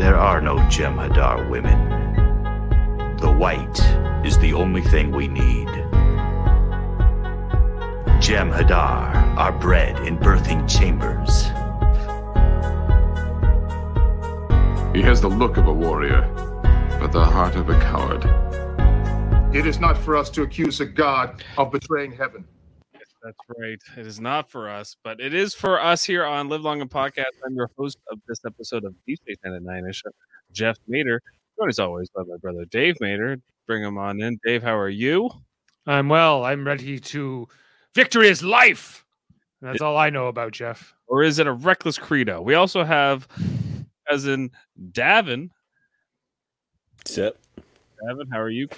There are no Jem'Hadar women. The white is the only thing we need. Jem'Hadar are bred in birthing chambers. He has the look of a warrior, but the heart of a coward. It is not for us to accuse a god of betraying heaven. That's right. It is not for us, but it is for us here on Live Long and Podcast. I'm your host of this episode of Deep Space Nine at Nine Ish, Jeff Mater. Joined as always by my brother Dave Mater. Bring him on in. Dave, how are you? I'm well. I'm ready to. Victory is life. That's all I know about Jeff. Or is it a reckless credo? We also have, as in Davin. What's up? Davin, how are you?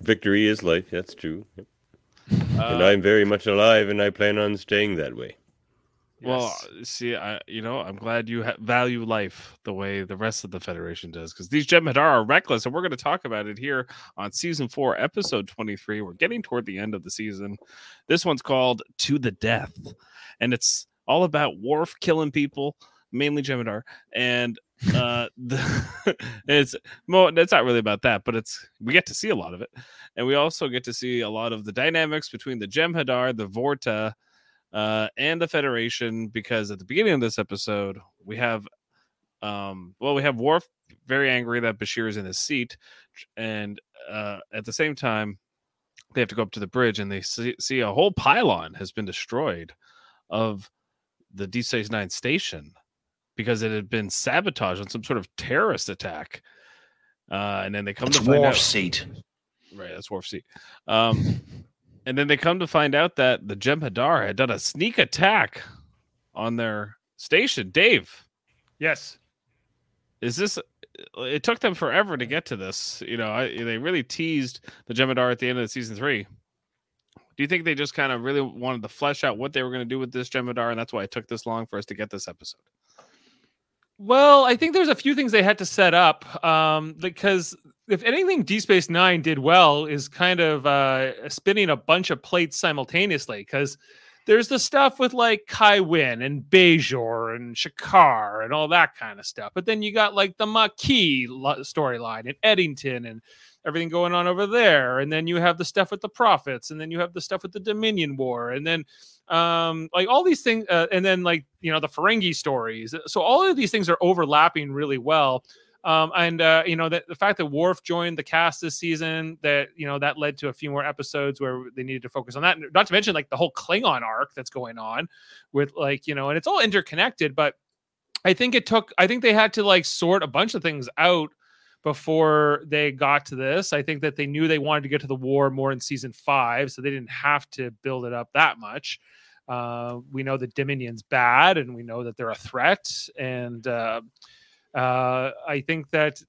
Victory is life. That's true. Yep. And Uh, I'm very much alive, and I plan on staying that way. Well, see, I you know I'm glad you ha- value life the way the rest of the Federation does, because these Jem'Hadar are reckless, and we're going to talk about it here on season four, episode 23. We're getting toward the end of the season. This one's called "To the Death," and it's all about Worf killing people, mainly Jem'Hadar, and uh, the, it's well, it's not really about that, but it's we get to see a lot of it, and we also get to see a lot of the dynamics between the Jem'Hadar, the Vorta uh, and the Federation because at the beginning of this episode we have, um, well, we have Worf very angry that Bashir is in his seat, and uh, at the same time they have to go up to the bridge and they see, see a whole pylon has been destroyed of the Deep Space Nine station because it had been sabotaged on some sort of terrorist attack. Uh, and then they come It's to find Worf's out, seat. Right, that's Worf's seat. Um, and then they come to find out that the Jem'Hadar had done a sneak attack on their station. Dave, Yes. is this? It took them forever to get to this. You know, I, they really teased the Jem'Hadar at the end of season three. Do you think they just kind of really wanted to flesh out what they were going to do with this Jem'Hadar, and that's why it took this long for us to get this episode? Well, I think there's a few things they had to set up um, because if anything, D Space Nine did well is kind of uh, spinning a bunch of plates simultaneously because there's the stuff with like Kai Wynn and Bajor and Shakaar and all that kind of stuff. But then you got like the Maquis storyline and Eddington and everything going on over there. And then you have the stuff with the Prophets and then you have the stuff with the Dominion War and then um like all these things uh, and then like you know the Ferengi stories. So all of these things are overlapping really well. Um, and uh, you know that the fact that Worf joined the cast this season, that you know that led to a few more episodes where they needed to focus on that. Not to mention like the whole Klingon arc that's going on with like you know, and it's all interconnected. But I think it took. I think they had to like sort a bunch of things out before they got to this. I think that they knew they wanted to get to the war more in season five, so they didn't have to build it up that much. Uh, we know that Dominion's bad, and we know that they're a threat, and uh, uh, I think that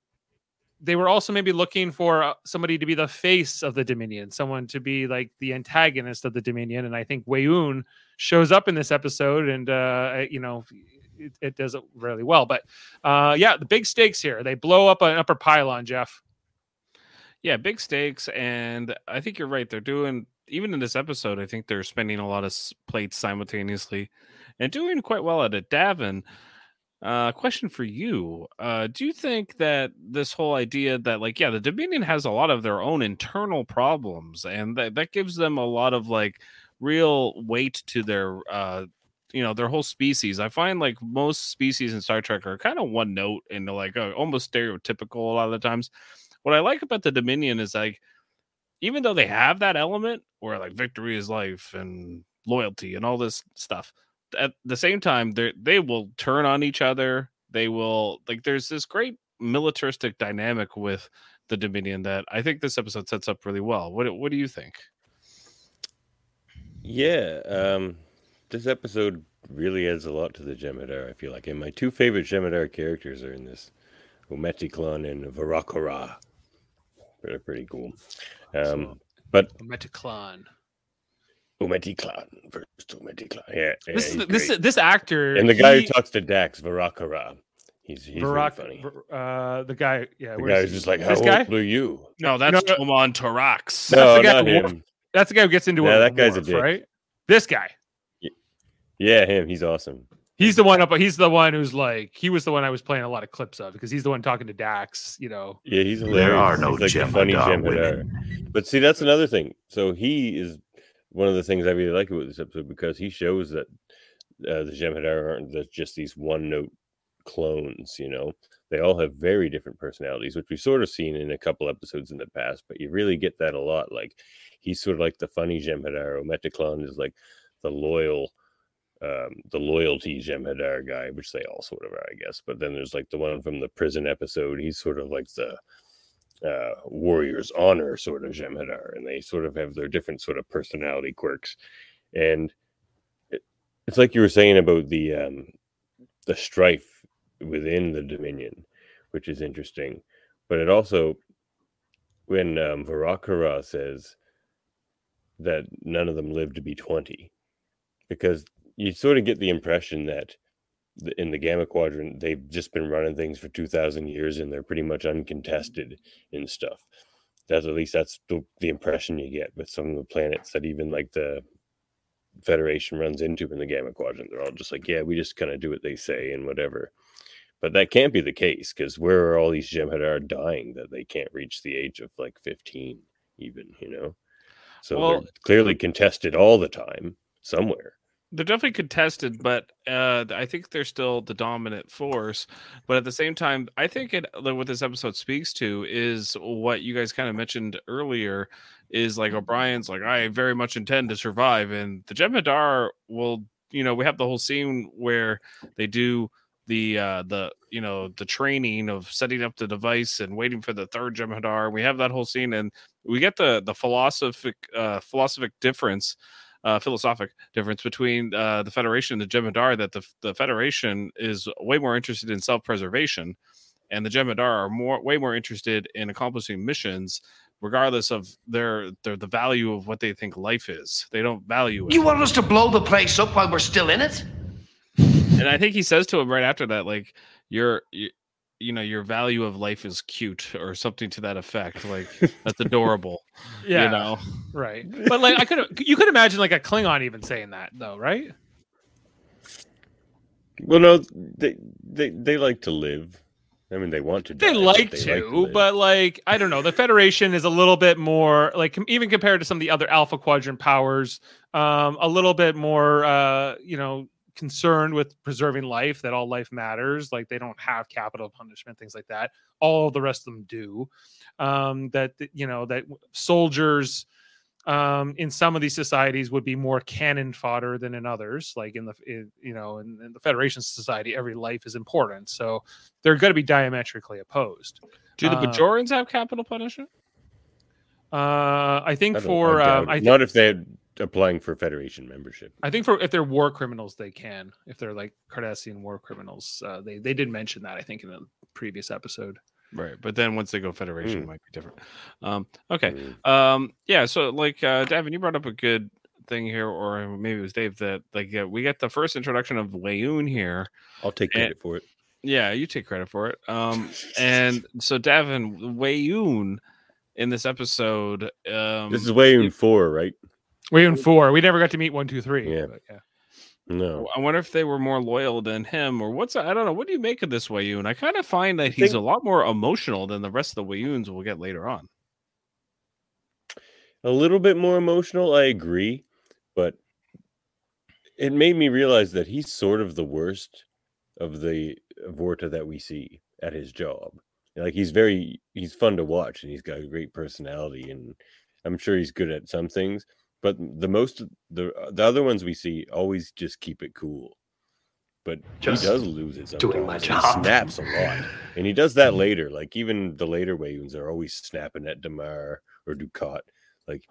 they were also maybe looking for uh, somebody to be the face of the Dominion, someone to be like the antagonist of the Dominion, and I think Weyoun shows up in this episode, and uh, you know. It, it does it really well, but uh, yeah, the big stakes here. They blow up an upper pylon, Jeff. Yeah, big stakes, and I think you're right. They're doing even in this episode. I think they're spending a lot of plates simultaneously, and doing quite well at it. Davin, uh, question for you: uh, Do you think that this whole idea that, like, yeah, the Dominion has a lot of their own internal problems, and that that gives them a lot of like real weight to their uh you know their whole species i find like most species in star trek are kind of one note and they're like uh, almost stereotypical a lot of the times what I like about the Dominion is like, even though they have that element where like victory is life and loyalty and all this stuff, at the same time, they they will turn on each other. They will like. There's this great militaristic dynamic with the Dominion that I think this episode sets up really well. What What do you think? Yeah, um, this episode really adds a lot to the Jem'Hadar. I feel like, and my two favorite Jem'Hadar characters are in this: Omet'iklan and Virak'kara. They're pretty cool. Um, but Meticlan. Omet'iklan versus Omet'iklan. Yeah, yeah This is the- this great. this actor and the guy he- who talks to Dax, Virak'kara. He's he's really funny. uh, the guy, yeah, The guy he? who's just like, "How this old guy. are you?" No, that's No, no. Toman'torax. No, the guy not who wore- him. That's the guy who gets into Yeah, it. that with guy's a Worf, dick. right? This guy. Yeah, him. He's awesome. He's the one up. He's the one who's like he was the one I was playing a lot of clips of because he's the one talking to Dax. You know, Yeah, he's hilarious. There are no he's like the funny Jem'Hadar Jem'Hadar. But see, that's another thing. So he is one of the things I really like about this episode because he shows that uh, the Jem'Hadar aren't just these one-note clones. You know, they all have very different personalities, which we've sort of seen in a couple episodes in the past. But you really get that a lot. Like he's sort of like the funny Jem'Hadar. Metaclon is like the loyal um, the loyalty Jem'Hadar guy, which they all sort of are, I guess. But then there's like the one from the prison episode. He's sort of like the uh, warrior's honor sort of Jem'Hadar, and they sort of have their different sort of personality quirks. And it, it's like you were saying about the um, the strife within the Dominion, which is interesting. But it also, when um, Virak'kara says that none of them lived to be twenty, because you sort of get the impression that in the Gamma Quadrant they've just been running things for two thousand years and they're pretty much mm-hmm. uncontested in stuff. That's at least that's the, the impression you get with some of the planets that even like the Federation runs into in the Gamma Quadrant. They're all just like, yeah, we just kind of do what they say and whatever. But that can't be the case because where are all these Jem'Hadar dying that they can't reach the age of like fifteen, even you know? So Well- they're clearly contested all the time somewhere. They're definitely contested, but uh, I think they're still the dominant force. But at the same time, I think it what this episode speaks to is what you guys kind of mentioned earlier. Is like O'Brien's like I very much intend to survive, and the Jem'Hadar will. You know, we have the whole scene where they do the uh the you know the training of setting up the device and waiting for the third Jem'Hadar. We have that whole scene, and we get the the philosophic uh philosophic difference uh, philosophic difference between uh, the Federation and the Jem'Hadar that the, the Federation is way more interested in self-preservation, and the Jem'Hadar are more way more interested in accomplishing missions, regardless of their their the value of what they think life is. They don't value it. You want us to blow the place up while we're still in it? and I think he says to him right after that, like your you, you know your value of life is cute or something to that effect. Like that's adorable. yeah, You know. right. But like I could, you could imagine like a Klingon even saying that though, right? Well, no, they they they like to live. I mean, they want to. They die, but like they to, live. but like I don't know. The Federation is a little bit more like even compared to some of the other Alpha Quadrant powers, um, a little bit more, uh, you know, concerned with preserving life. That all life matters. Like they don't have capital punishment, things like that. All the rest of them do. Um, that you know that soldiers um, in some of these societies would be more cannon fodder than in others. Like in the in, you know in, in the Federation society, every life is important. So they're going to be diametrically opposed. Do the Uh, Bajorans have capital punishment? Uh, I think I for I um, I, it. thi- not if they're applying for Federation membership. I think for if they're war criminals, they can. If they're like Cardassian war criminals, uh, they they did mention that I think in the previous episode. Right, but then once they go Federation, Mm. it might be different. Um, okay, Mm. um, yeah. So like, uh, Davin, you brought up a good thing here, or maybe it was Dave that like uh, we get the first introduction of Weyoun here. I'll take And- credit for it. Yeah, you take credit for it. Um, and so Davin Weyoun in this episode, um, This is way in four, right? Weyoun four. We never got to meet one, two, three. Yeah. but yeah. No, I wonder if they were more loyal than him, or what's I don't know. What do you make of this Weyoun? I kind of find that he's think- a lot more emotional than the rest of the Weyouns we'll get later on. a little bit more emotional. I agree, but it made me realize that he's sort of the worst of the Vorta that we see at his job. Like he's very he's fun to watch and he's got a great personality and I'm sure he's good at some things, but the most the the other ones we see always just keep it cool. But Just he does lose it sometimes. doing my and he snaps a lot. And he does that later. Like even the later Weyouns are always snapping at Damar or Dukat. Like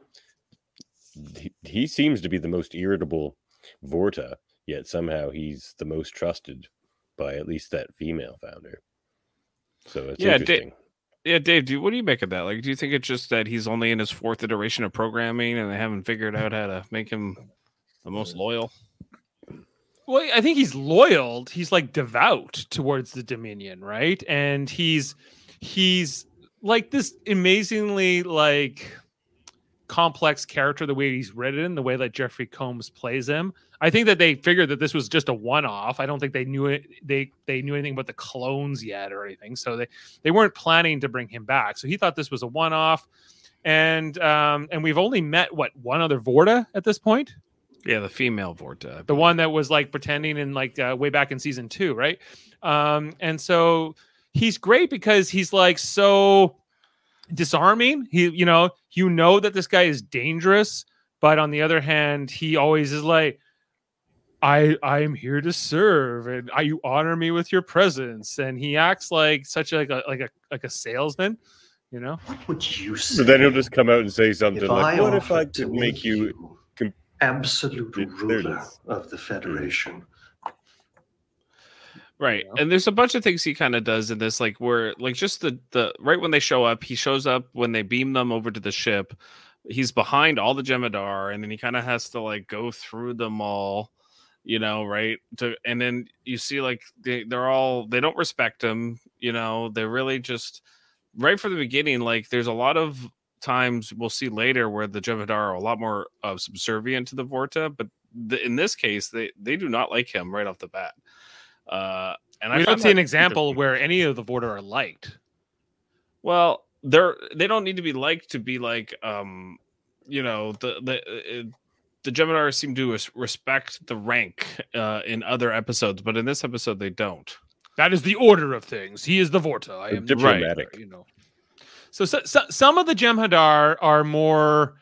he, he seems to be the most irritable Vorta, yet somehow he's the most trusted by at least that female founder. So it's Yeah, Da- interesting. Yeah, Dave, do, what do you make of that? Like, do you think it's just that he's only in his fourth iteration of programming and they haven't figured out how to make him the most loyal? Well, I think he's loyal. He's like devout towards the Dominion, right? And he's he's like this amazingly like complex character the way he's written, the way that Jeffrey Combs plays him. I think that they figured that this was just a one-off. I don't think they knew it. They they knew anything about the clones yet or anything, so they they weren't planning to bring him back. So he thought this was a one-off, and um and we've only met what one other Vorta at this point, Yeah, the female Vorta. the one that was like pretending in like uh, way back in season two, right? Um and so he's great because he's like so disarming. He you know you know that this guy is dangerous, but on the other hand, he always is like I I am here to serve, and I, you honor me with your presence. And he acts like such a, like a like a like a salesman, you know. What would you say? But then he'll just come out and say something if like, I "What if I offered to could make make you?" com- absolute ruler of the Federation? Right. you know? And there's a bunch of things he kind of does in this, like where like just the the right when they show up, he shows up when they beam them over to the ship. He's behind all the Jem'Hadar, and then he kind of has to like go through them all, you know, right? To and then you see like they, they're all they don't respect him, you know, they're really just right from the beginning, like there's a lot of times we'll see later where the Jem'Hadar are a lot more uh, subservient to the Vorta, but the, in this case, they they do not like him right off the bat. Uh, and I we find don't see an example where any of the Vorta are liked. Well, they're they don't need to be liked to be like um, you know, the the uh, the Jem'Hadar seem to respect the rank uh, in other episodes, but in this episode they don't. That is the order of things. He is the Vorta. I am the diplomatic. Jem'Hadar, You know. So, so, so some of the Jem'Hadar are more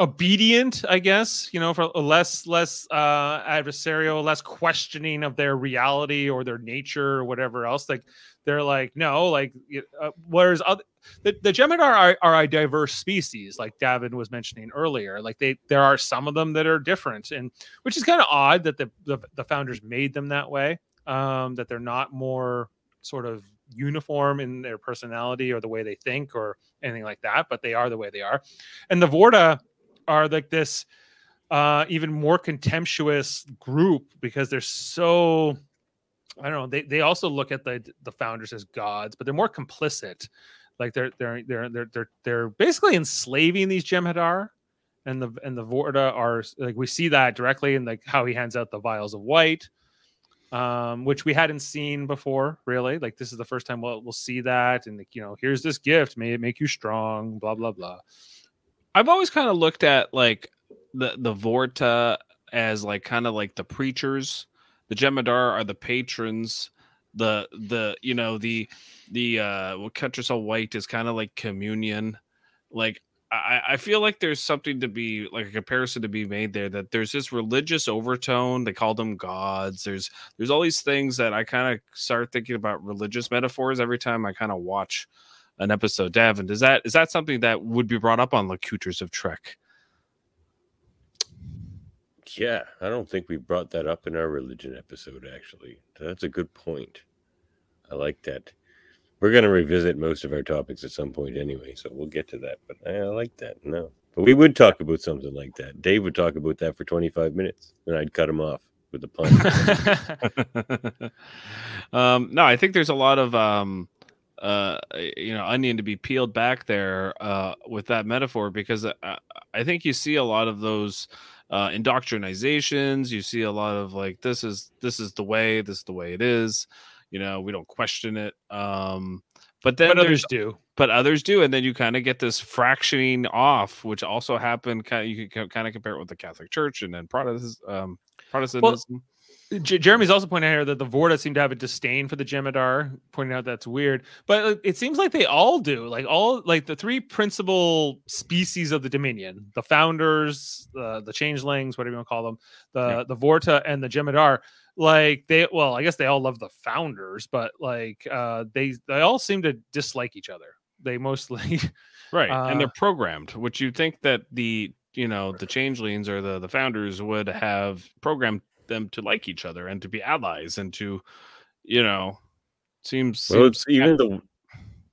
obedient, I guess. You know, for less less uh, adversarial, less questioning of their reality or their nature or whatever else. Like they're like, no, like uh, whereas other, the the Jem'Hadar are, are a diverse species, like Davin was mentioning earlier. Like they there are some of them that are different, and which is kind of odd that the, the the founders made them that way. Um, that they're not more sort of uniform in their personality or the way they think or anything like that, but they are the way they are. And the Vorta are like this uh even more contemptuous group because they're so I don't know, they they also look at the the founders as gods, but they're more complicit. Like they're they're they're they're they're, they're basically enslaving these Jem'Hadar. And the and the Vorta are like we see that directly in like how he hands out the vials of white um, which we hadn't seen before, really. Like this is the first time we'll we'll see that, and like, you know, here's this gift, may it make you strong, blah blah blah. I've always kind of looked at like the the Vorta as like kind of like the preachers. The Jem'Hadar are the patrons. The the you know the the uh what catches all white is kind of like communion. Like I, I feel like there's something to be like a comparison to be made there that there's this religious overtone. They call them gods. There's there's all these things that I kind of start thinking about religious metaphors every time I kind of watch an episode. Davin, does that is that something that would be brought up on Locutors of Trek? Yeah, I don't think we brought that up in our religion episode, actually. That's a good point. I like that. We're going to revisit most of our topics at some point anyway, so we'll get to that. But I, like that. No. But we would talk about something like that. Dave would talk about that for 25 minutes, and I'd cut him off with the pun. um, no, I think there's a lot of um, uh, you know onion to be peeled back there uh, with that metaphor because I, I think you see a lot of those uh, indoctrinizations. You see a lot of like this is this is the way, this is the way it is. You know, we don't question it. Um, but then but others do. but others do and then you kind of get this fractioning off which also happened kind of you can kind of compare it with the catholic church and then protestant um protestantism J- Jeremy's also pointing out here that the Vorta seem to have a disdain for the Jem'Hadar, pointing out that's weird. But it seems like they all do. Like all like the three principal species of the Dominion, the founders, uh, the changelings, whatever you want to call them, the Yeah. the Vorta and the Jem'Hadar. Like they well, I guess they all love the founders, but like uh they they all seem to dislike each other. They mostly right and Uh, they're programmed which you think that the you know the changelings or the the founders would have programmed them to like each other and to be allies and to you know seems, well, seems it's even the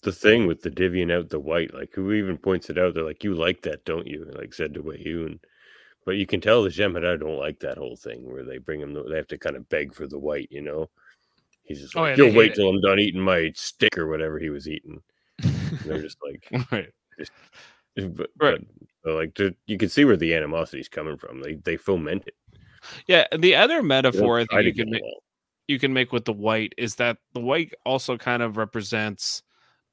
the thing with the divvying out the white. Like, who even points it out? They're like, you like that, don't you? Like, said to Weyoun. But you can tell the Jem'Hadar don't like that whole thing where they bring him, the- they have to kind of beg for the white, you know? He's just Oh, like, yeah, they you'll wait hate it. till I'm done eating my stick or whatever he was eating. And they're just like, right but, Right. but, like, to, you can see where the animosity is coming from. They they foment it. Yeah, the other metaphor I think you can make you can make with the white is that the white also kind of represents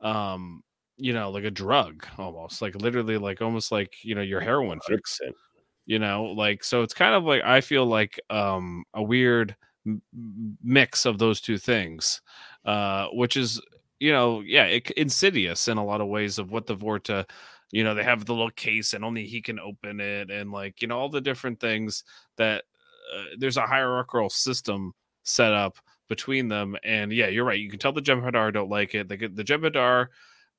um you know like a drug almost like literally like almost like you know your heroin fix 100%. you know like so it's kind of like i feel like um a weird m- mix of those two things uh which is you know yeah it, insidious in a lot of ways of what the vorta you know they have the little case and only he can open it and like you know all the different things that uh, there's a hierarchical system set up between them. And yeah you're right. You can tell the jem'hadar don't like it. The, the jem'hadar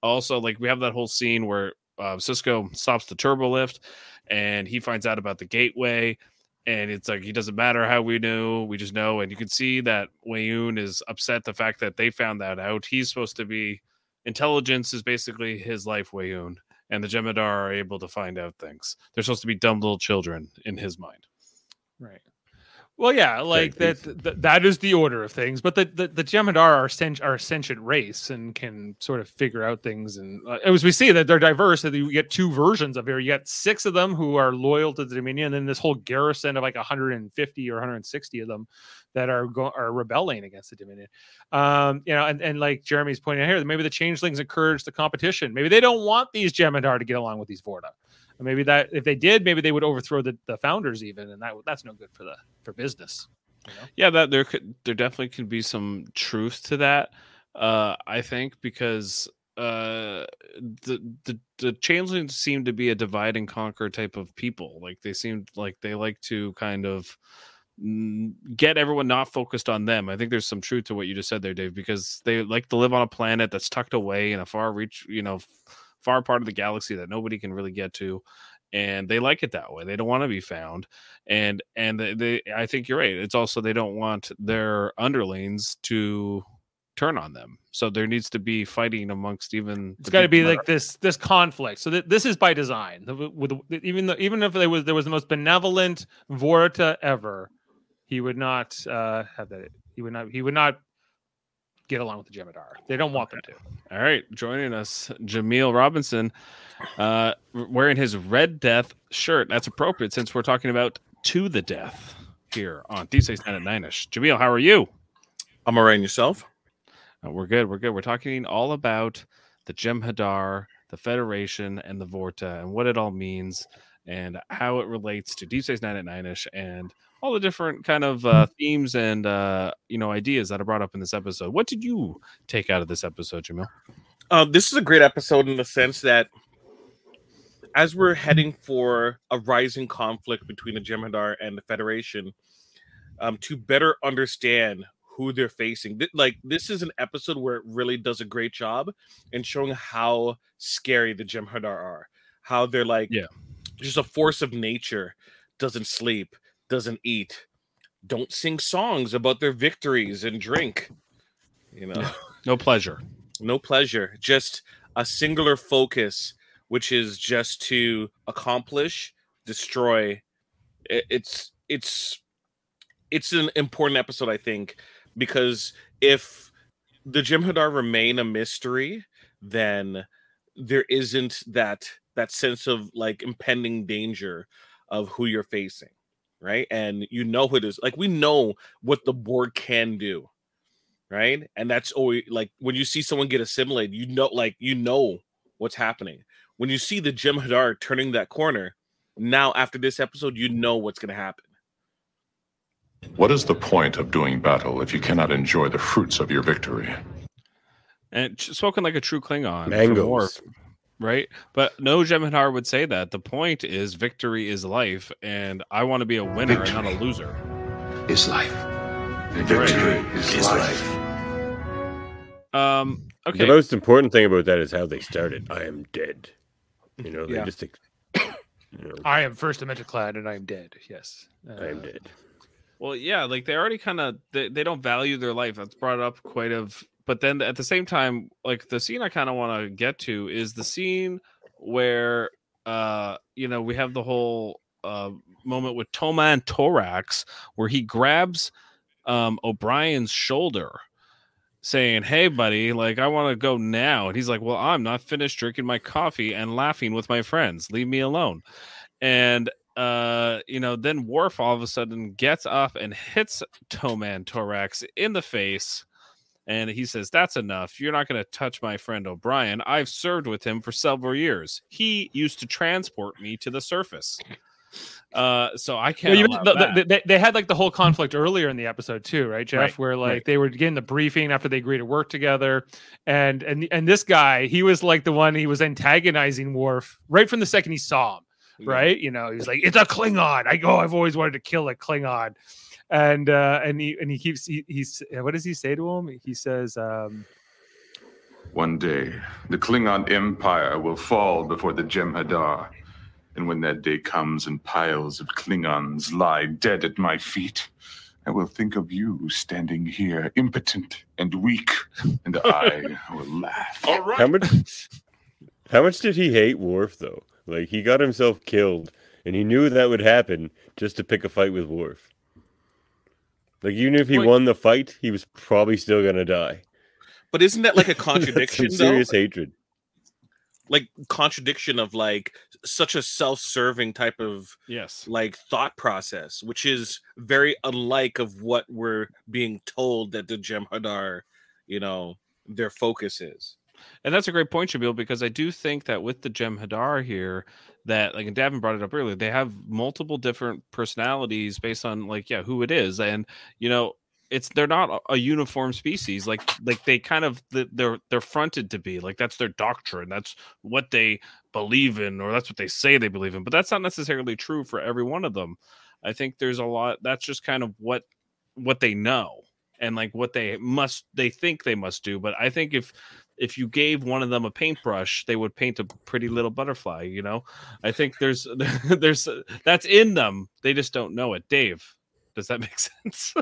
also like we have that whole scene where uh, sisko stops the turbo lift and he finds out about the gateway. And it's like he doesn't matter how we knew we just know. And you can see that Weyoun is upset the fact that they found that out. He's supposed to be intelligence is basically his life Weyoun. And the Jem'Hadar are able to find out things. They're supposed to be dumb little children in his mind. Right. Well, yeah, like that, that, that is the order of things. But the the, the Jem'Hadar are sent, are a sentient race and can sort of figure out things. And uh, as we see that they're diverse, that you get two versions of here. You get six of them who are loyal to the Dominion, and then this whole garrison of like 150 or 160 of them that are go- are rebelling against the Dominion. Um, you know, and, and like Jeremy's pointing out here, maybe the changelings encourage the competition. Maybe they don't want these Jem'Hadar to get along with these Vorta. And maybe that if they did, maybe they would overthrow the, the founders even, and that that's no good for the for business. You know? yeah that there could there definitely could be some truth to that uh i think because uh the the the changelings seem to be a divide and conquer type of people like they seem like they like to kind of mm, get everyone not focused on them i think there's some truth to what you just said there dave because they like to live on a planet that's tucked away in a far reach you know far part of the galaxy that nobody can really get to and they like it that way they don't want to be found and and they, they i think you're right it's also they don't want their underlings to turn on them so there needs to be fighting amongst even it's got to be like this this conflict. So th- this is by design. With even though even if there was there was the most benevolent Vorta ever, he would not uh, have that. He would not. He would not get along with the Jem'Hadar. They don't want them to. All right, joining us, Jameel Robinson, uh, wearing his Red Death shirt. That's appropriate since we're talking about To the Death here on D6 9 at 9 ish. Jameel, how are you? I'm all right. And yourself? Uh, we're good. We're good. We're talking all about the Jem'Hadar, the Federation, and the Vorta, and what it all means, and how it relates to Deep Space Nine at Nine ish, and all the different kind of uh, themes and uh, you know ideas that are brought up in this episode. What did you take out of this episode, Jamil? Uh, this is a great episode in the sense that as we're heading for a rising conflict between the Jem'Hadar and the Federation, um, to better understand who they're facing, like this is an episode where it really does a great job in showing how scary the Jem'Hadar are, how they're like Yeah. just a force of nature, doesn't sleep, doesn't eat, don't sing songs about their victories and drink, you know? No pleasure. no pleasure just a singular focus which is just to accomplish destroy. It's it's it's an important episode i think because if the jem'hadar remain a mystery then there isn't that that sense of like impending danger of who you're facing right and you know who it is like we know what the Borg can do right? And that's always like when you see someone get assimilated, you know, like you know what's happening. When you see the Jem'Hadar turning that corner, now after this episode, you know what's going to happen. What is the point of doing battle if you cannot enjoy the fruits of your victory? And spoken like a true Klingon. Mangoes. More, right? But no Jem'Hadar would say that. The point is victory is life, and I want to be a winner and not a loser. Is life. Right. Victory is life. Um, okay. The most important thing about that is how they started. I am dead. You know, they Yeah. just, ex- you know, I am first dimension clad and I am dead. Yes. I am Uh, dead. Well, yeah, like they already kind of they, they don't value their life. That's brought up quite of but then at the same time, like the scene I kind of want to get to is the scene where uh you know, we have the whole uh moment with Toman'torax where he grabs um O'Brien's shoulder saying, "Hey buddy, like I want to go now." And he's like, "Well, I'm not finished drinking my coffee and laughing with my friends. Leave me alone." And uh, you know, then Worf all of a sudden gets up and hits Toman'torax in the face. And he says, That's enough. You're not going to touch my friend O'Brien. I've served with him for several years. He used to transport me to the surface. Uh, so I can't. Well, the- the- they, they had like the whole conflict earlier in the episode too, right, Jeff? Right, Where like right. they were getting the briefing after they agreed to work together, and and and this guy, he was like the one he was antagonizing Worf right from the second he saw him, Yeah. right? You know, he was like, "It's a Klingon." I go, I've always wanted to kill a Klingon, and uh and he and he keeps he, he's what does he say to him? He says, um, One day, the Klingon Empire will fall before the Jem'Hadar. And when that day comes and piles of Klingons lie dead at my feet, I will think of you standing here, impotent and weak, and I will laugh. All right. How much? How much did he hate Worf though? Like he got himself killed, and he knew that would happen just to pick a fight with Worf. Like even if he Wait. won the fight, he was probably still gonna die. But isn't that like a That's contradiction some though? serious hatred. Like contradiction of like such a self-serving type of yes. like thought process, which is very unlike of what we're being told that the Jem'Hadar, you know, their focus is. And that's a great point, Shabil, because I do think that with the Jem'Hadar here, that like and Davin brought it up earlier, they have multiple different personalities based on like yeah who it is, and you know it's they're not a- uniform species like like they kind of they're they're fronted to be like that's their doctrine that's what they believe in or that's what they say they believe in but that's not necessarily true for every one of them. I think there's a lot that's just kind of what what they know and like what they must they think they must do but i think if if you gave one of them a paintbrush they would paint a pretty little butterfly you know? I think there's there's that's in them. They just don't know it. Dave does that make sense?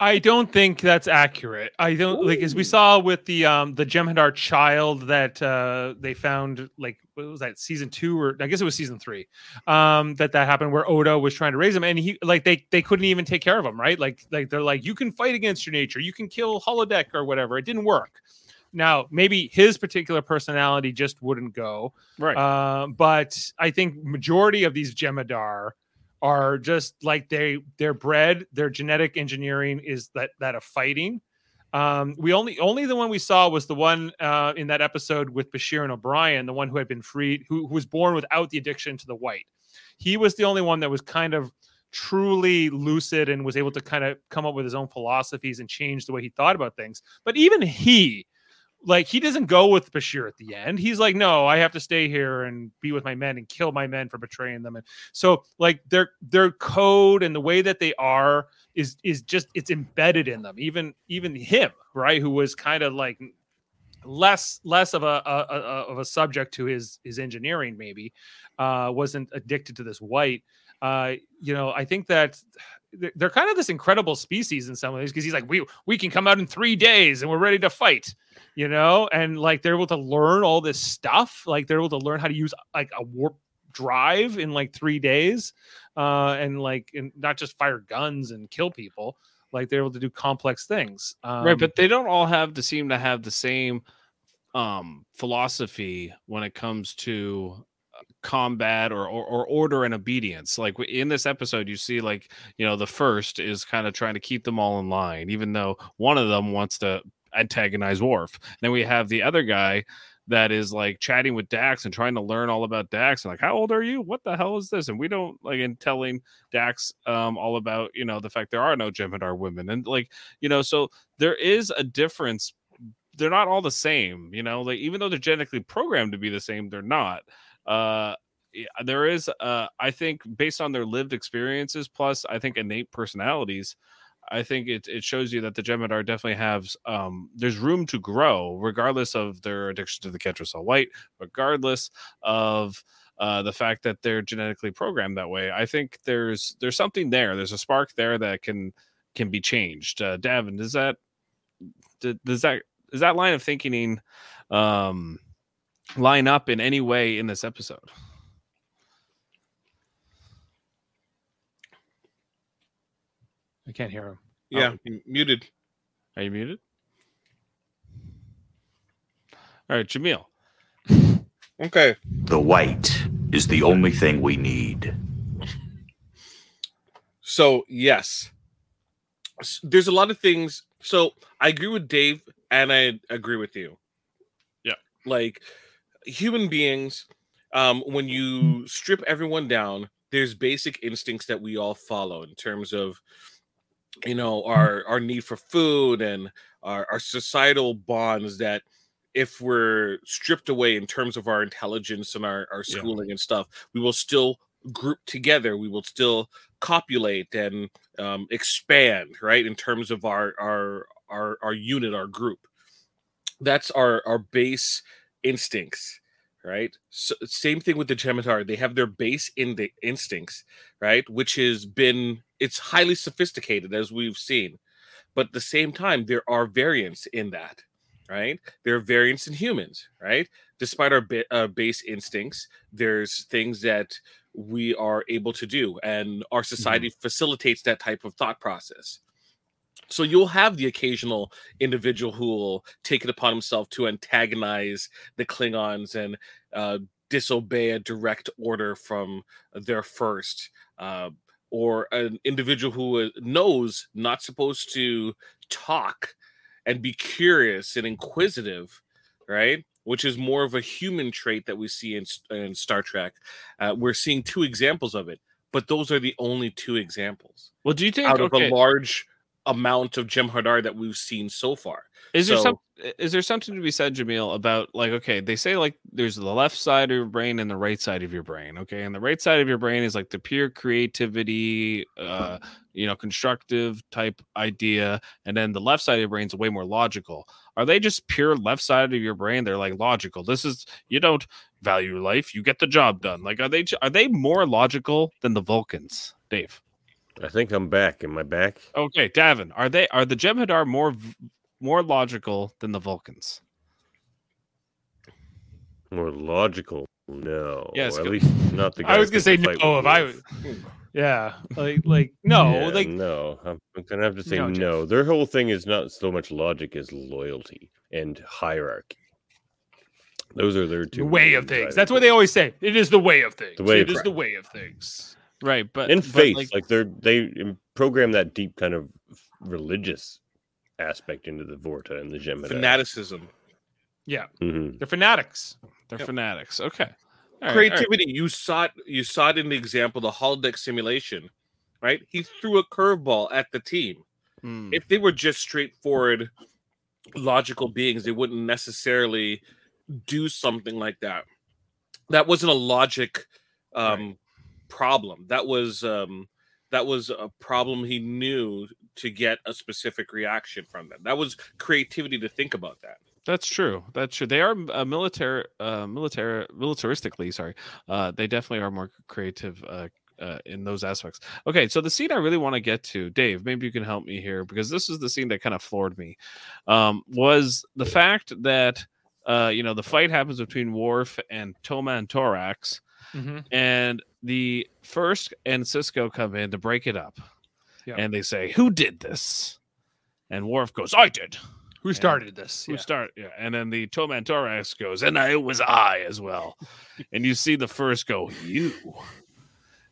I don't think that's accurate. I don't like as we saw with the um the Jem'Hadar child that uh they found like what was that season two or I guess it was season three um that that happened where Odo was trying to raise him and he like they they couldn't even take care of him right? Like like they're like you can fight against your nature. You can kill holodeck or whatever. It didn't work. Now maybe his particular personality just wouldn't go, right. Uh, but I think majority of these Jem'Hadar are just like they they're bred their genetic engineering is that that of fighting. Um we only only the one we saw was the one uh in that episode with bashir and o'brien the one who had been freed who, who was born without the addiction to the white. He was the only one that was kind of truly lucid and was able to kind of come up with his own philosophies and change the way he thought about things. But even he like he doesn't go with Bashir at the end. He's like, no, I have to stay here and be with my men and kill my men for betraying them. And so like their their code and the way that they are is is just it's embedded in them. Even even him, right, who was kind of like less less of a, a, a of a subject to his his engineering maybe uh wasn't addicted to this white uh you know i think that they're- kind of this incredible species in some ways because he's like we we can come out in three days and we're ready to fight you know and like they're able to learn all this stuff like they're able to learn how to use like a warp drive in like three days uh and like and not just fire guns and kill people like they're able to do complex things um, right but they don't all have to seem to have the same um philosophy when it comes to uh, combat or, or or order and obedience like in this episode you see like you know the first is kind of trying to keep them all in line even though one of them wants to antagonize Worf. Then we have the other guy that is like chatting with Dax and trying to learn all about Dax and like, how old are you? What the hell is this? And we don't like in telling Dax um all about you know the fact there are no Jem'Hadar women and like you know so there is a difference. They're not all the same, you know. Like even though they're genetically programmed to be the same, they're not. Uh, there is uh i think based on their lived experiences plus i think innate personalities i think it, it shows you that the Jem'Hadar definitely have um there's room to grow regardless of their addiction to the Ketracel white regardless of uh the fact that they're genetically programmed that way. I think there's there's something there. There's a spark there that can can be changed. Uh davin does that does that is that line of thinking um line up in any way in this episode i can't hear him Yeah, Oh. muted. Are you muted? All right, Jamil. Okay. The white is the only thing we need. So yes, there's a lot of things. So I agree with Dave, and I agree with you. Yeah. like human beings, um, when you strip everyone down, there's basic instincts that we all follow in terms of, you know, our our need for food and our, our societal bonds that if we're stripped away in terms of our intelligence and our, our Yeah. schooling and stuff, we will still group together. We will still copulate and um, expand, right? In terms of our our our our unit, our group. That's our our base instincts, right? So, same thing with the Jem'Hadar. They have their base in the instincts, right? Which has been it's highly sophisticated as we've seen, but at the same time there are variants in that, right? There are variants in humans, right? Despite our ba- uh, base instincts, there's things that we are able to do, and our society facilitates that type of thought process. So you'll have the occasional individual who will take it upon himself to antagonize the Klingons and uh, disobey a direct order from their first, uh, or an individual who uh, knows not supposed to talk and be curious and inquisitive, right? Which is more of a human trait that we see in, in Star Trek. Uh, we're seeing two examples of it, but those are the only two examples Well, do you think out of okay, a large amount of Jem'Hadar that we've seen so far. Is there so- some is there something to be said, Jamil, about like okay, they say like there's the left side of your brain and the right side of your brain. Okay, and the right side of your brain is like the pure creativity, uh, you know, constructive type idea, and then the left side of your brain is way more logical. Are they just pure left side of your brain? They're like logical. This is you don't value life, you get the job done. Like are they are they more logical than the Vulcans, Dave? I think I'm back. Am I back? Okay, Davin, are they are the Jem'Hadar more v- more logical than the Vulcans? More logical? No. Yes, Or at least not the. I was gonna say can fight no with if I was. Hmm. Yeah, like like no, Yeah, like no. I'm, I'm gonna have to say No, no. Their whole thing is not so much logic as loyalty and hierarchy. Those are their two the way of things. That's what they always say. It is the way of things. The way it of is the way of things. Right, but and but, faith like, like, they're they program that deep kind of religious aspect into the vorta and the Jem'Hadar. Fanaticism, Yeah, hmm they're fanatics. they're Yep. fanatics. Okay, All right, all right. creativity. You saw it. You saw it in the example, the holodeck simulation, right? He threw a curveball at the team. Hmm. If they were just straightforward, logical beings, they wouldn't necessarily do something like that. That wasn't a logic um, problem. That was um, that was a problem he knew to get a specific reaction from them. That was creativity to think about that. That's true. That's true. They are uh, military, uh, military, militaristically. Sorry, uh, they definitely are more creative uh, uh, in those aspects. Okay, so the scene I really want to get to, Dave. Maybe you can help me here because this is the scene that kind of floored me. Um, was the fact that uh, you know the fight happens between Worf and Toman'torax, Mhm. and the first and Sisko come in to break it up, Yeah. and they say, "Who did this?" And Worf goes, "I did." Who started this? Who Yeah. start? Yeah, and then the Toman'torax goes, and I, it was I as well. and you see the first go, you,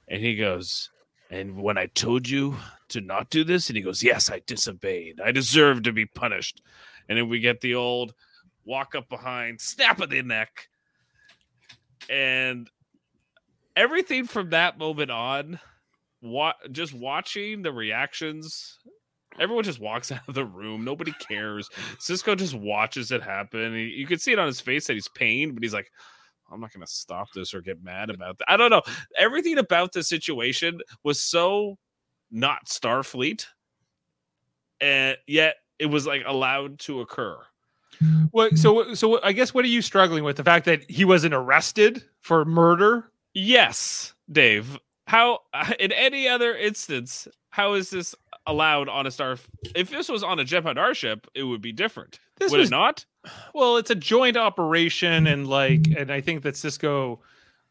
and he goes, and when I told you to not do this, and he goes, yes, I disobeyed. I deserve to be punished. And then we get the old walk up behind, snap of the neck, and everything from that moment on. What just watching the reactions Everyone just walks out of the room. Nobody cares. Sisko just watches it happen. He, you can see it on his face that he's pained, but he's like, I'm not going to stop this or get mad about that. I don't know. Everything about the situation was so not Starfleet, and yet it was like allowed to occur. What? So so I guess what are you struggling with? The fact that he wasn't arrested for murder? Yes, Dave. How in any other instance, how is this allowed on a star? If this was on a Jem'Hadar ship, it would be different. This would was it not? Well, it's a joint operation, and like, and I think that Sisko,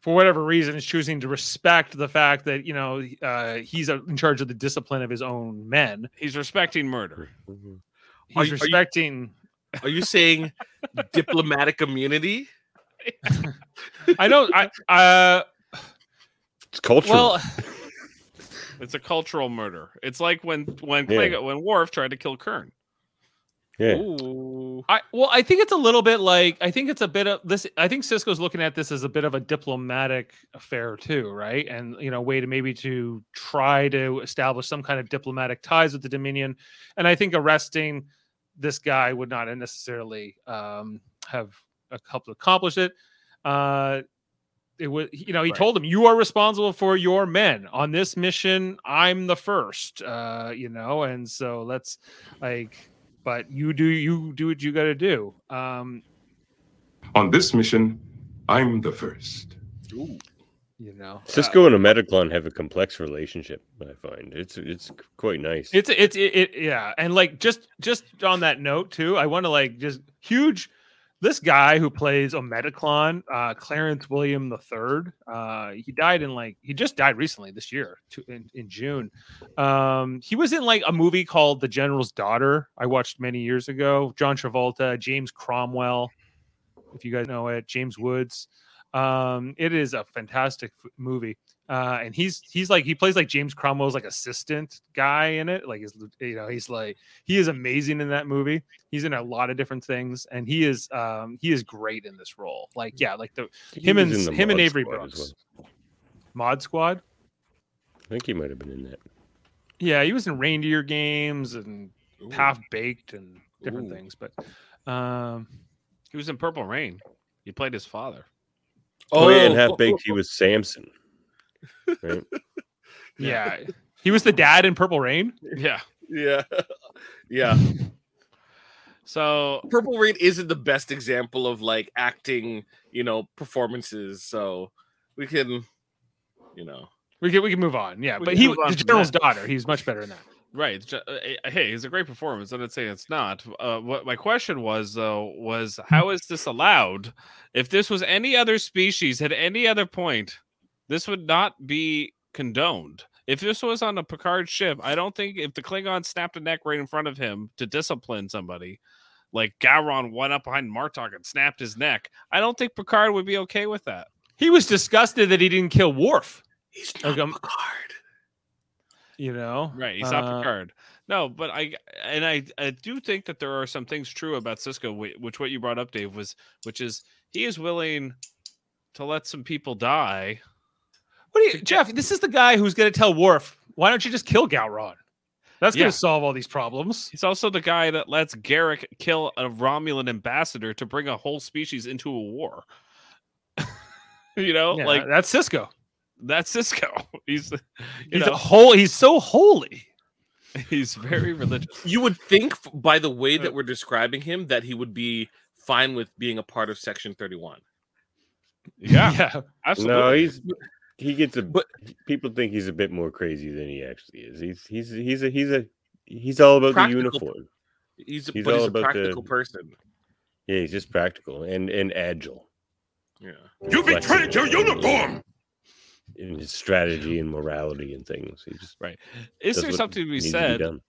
for whatever reason, is choosing to respect the fact that you know uh, he's uh, in charge of the discipline of his own men. He's respecting murder. Mhm. He's Are you- are you- respecting. Are you saying diplomatic immunity? I know. I uh, It's cultural. well, It's a cultural murder. It's like when when Yeah. When Worf tried to kill Kurn. Yeah. Ooh. I well, I think it's a little bit like I think it's a bit of this. I think Sisko's looking at this as a bit of a diplomatic affair too, right? And you know, way to maybe to try to establish some kind of diplomatic ties with the Dominion. And I think arresting this guy would not necessarily um, have a helped accomplish it. Uh, it was, you know, he Right. told him, "You are responsible for your men on this mission. I'm the first, uh, you know, and so let's like." but you do you do what you got to do. Um, On this mission, I'm the first. you know, uh, Sisko and Omet'iklan have a complex relationship. I find it's it's quite nice. it's it's it, it yeah, and like just just on that note too, I want to like just huge. This guy who plays Omet'iklan, uh, Clarence William III, uh, he died in like he just died recently this year to, in, in June. Um, he was in like a movie called The General's Daughter. I watched many years ago. John Travolta, James Cromwell, if you guys know it, James Woods. Um, it is a fantastic movie. Uh, and he's he's like he plays like James Cromwell's like assistant guy in it. Like his you know he's like he is amazing in that movie. He's in a lot of different things, and he is um he is great in this role. Like yeah, like the him and the him and Avery Brooks, well. Mod Squad. I think he might have been in that. Yeah, he was in Reindeer Games and Half Baked and different Ooh. things. But um, He was in Purple Rain. He played his father. Oh, yeah, and half baked. He was Samson. Right? yeah, he was the dad in Purple Rain. Yeah. Yeah. yeah. So Purple Rain isn't the best example of like acting, you know, performances. So we can, you know, We can we can move on. Yeah, We but he move on the from general's that. daughter. He's much better in that. Right. it's ju- uh, uh, Hey, it's a great performance. I'm not saying it's not. Uh, what my question was though was how is this allowed? If this was any other species at any other point, this would not be condoned. If this was on a Picard ship, I don't think if the Klingon snapped a neck right in front of him to discipline somebody, like Gowron went up behind Martok and snapped his neck, I don't think Picard would be okay with that. He was disgusted that he didn't kill Worf. he's Like, not um, Picard. You know, Right, he's not Uh, Picard. No, but I and I I do think that there are some things true about Sisko, which what you brought up, Dave, was which is he is willing to let some people die. What do you, Jeff? This is the guy who's going to tell Worf, "Why don't you just kill Gowron? That's going Yeah. to solve all these problems." He's also the guy that lets Garak kill a Romulan ambassador to bring a whole species into a war. you know, Yeah, like that's Sisko. that's Sisko. He's you He's know a whole. He's so holy. he's very religious. You would think by the way that uh, we're describing him that he would be fine with being a part of Section 31. Yeah, yeah. absolutely. No, he's he gets a. But- people think he's a bit more crazy than he actually is. He's he's he's a he's a he's all about Practical. the uniform. He's, a, He's but he's all a about the- practical person. Yeah, he's just practical and and agile. Yeah. You betrayed your uniform! In his strategy and morality and things. He just Right. Is there something to be needs said done.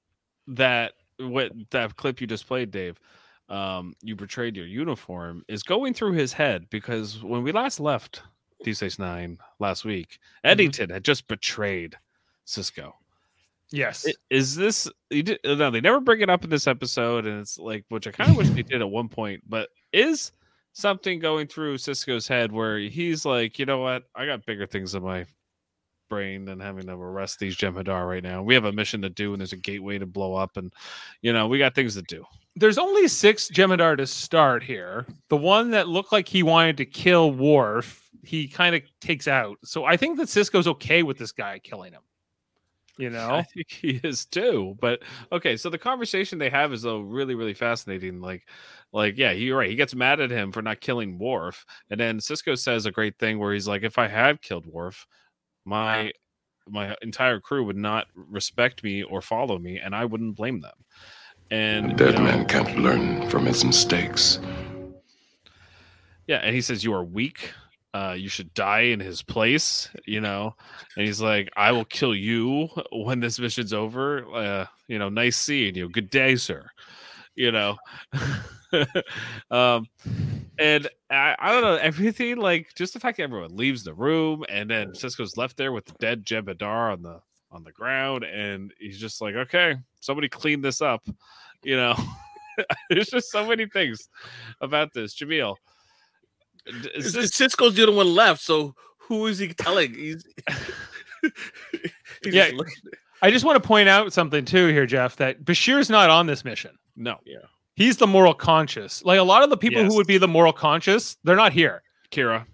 that what that clip you just played, Dave, um, you betrayed your uniform is going through his head because when we last left D Space Nine last week, mm-hmm. Eddington had just betrayed Sisko. Yes. Is this you did, no? They never bring it up in this episode, and it's like which I kind of wish they did at one point. But is something going through Sisko's head where he's like, you know what? I got bigger things in my brain than having to arrest these Jem'Hadar right now. We have a mission to do, and there's a gateway to blow up, and you know we got things to do. There's only six Jem'Hadar to start here. The one that looked like he wanted to kill Worf, he kind of takes out. So I think that Sisko's okay with this guy killing him. You know, I think he is too. But okay, so the conversation they have is though really, really fascinating. Like, like yeah, you're right. He gets mad at him for not killing Worf, and then Sisko says a great thing where he's like, "If I had killed Worf, my my entire crew would not respect me or follow me, and I wouldn't blame them." And you Dead know, man can't learn from his mistakes. Yeah, and he says you are weak. Uh, you should die in his place, you know. And he's like, "I will kill you when this mission's over." Uh, you know, nice seeing you. Good day, sir. You know, um, and I, I don't know everything. Like just the fact that everyone leaves the room, and then Sisko's left there with the dead Jem'Hadar on the on the ground, and he's just like, "Okay, somebody clean this up." You know, there's just so many things about this, Jameel. D- Sisko's the only one left, so who is he telling? He's, he's Yeah. I just want to point out something too here, Jeff, that Bashir's not on this mission. no, Yeah. He's the moral conscious. Like a lot of the people Yes. who would be the moral conscious, they're not here. Kira.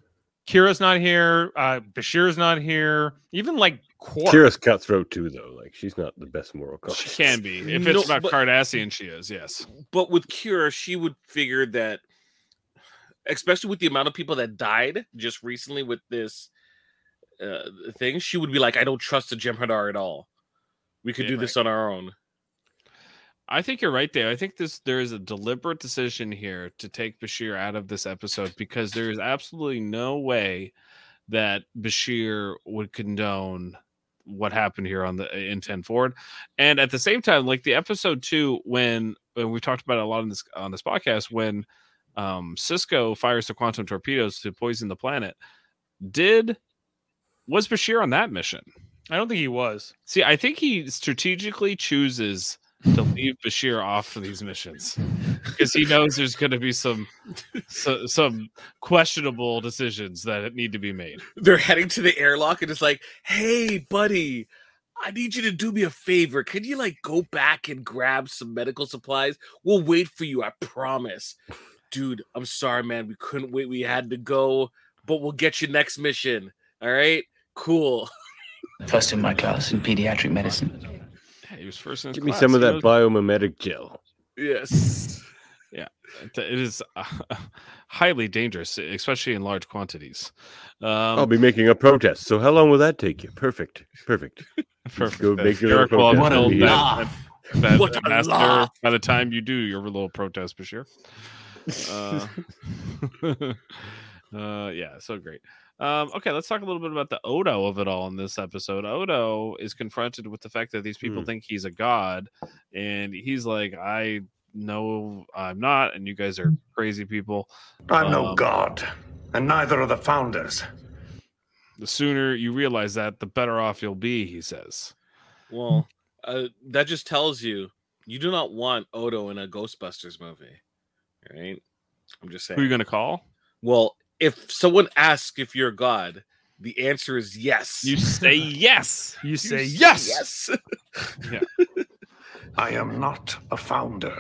Kira's not here. Uh, Bashir's not here. Even like Quark. Kira's cutthroat too, though. Like she's not the best moral conscious. She can be if No, it's about but- Cardassian. She is, yes. but with Kira, she would figure that, especially with the amount of people that died just recently with this uh, thing, she would be like, "I don't trust the Jem'Hadar at all. We could Yeah, do this on our own." I think you're right there. I think this there is a deliberate decision here to take Bashir out of this episode because there is absolutely no way that Bashir would condone what happened here on the in 10 forward. And at the same time, like the episode two, when, when we talked about it a lot on this on this podcast, when um Sisko fires the quantum torpedoes to poison the planet, did was Bashir on that mission? I don't think he was. See, I think he strategically chooses to leave Bashir off of these missions because he knows there's going to be some so, some questionable decisions that need to be made. They're heading to the airlock, and it's like, "Hey, buddy." I need you to do me a favor. Can you like go back and grab some medical supplies? We'll wait for you, I promise. Dude, I'm sorry, man. We couldn't wait. We had to go, but we'll get you next mission. All right? Cool. First in my class in pediatric medicine. Yeah, he was first in his Give me some of that biomimetic gel. Yes. Yeah, it is uh, highly dangerous, especially in large quantities. Um, I'll be making a protest. So how long will that take you? Perfect. Perfect. perfect. go make your Eric little will have What a killed that- that What a master laugh. by the time you do your little protest, Bashir. Uh, uh, yeah, so great. Um, okay, let's talk a little bit about the Odo of it all in this episode. Odo is confronted with the fact that these people Hmm. think he's a god, and he's like, "I know I'm not, and you guys are crazy people." I'm no Um, god, and neither are the founders. The sooner you realize that, the better off you'll be, he says. Well, uh, that just tells you you do not want Odo in a Ghostbusters movie. Right? I'm just saying. Who are you going to call? Well, if someone asks if you're god, the answer is yes. You say yes. You say say yes. yes. I am not a founder.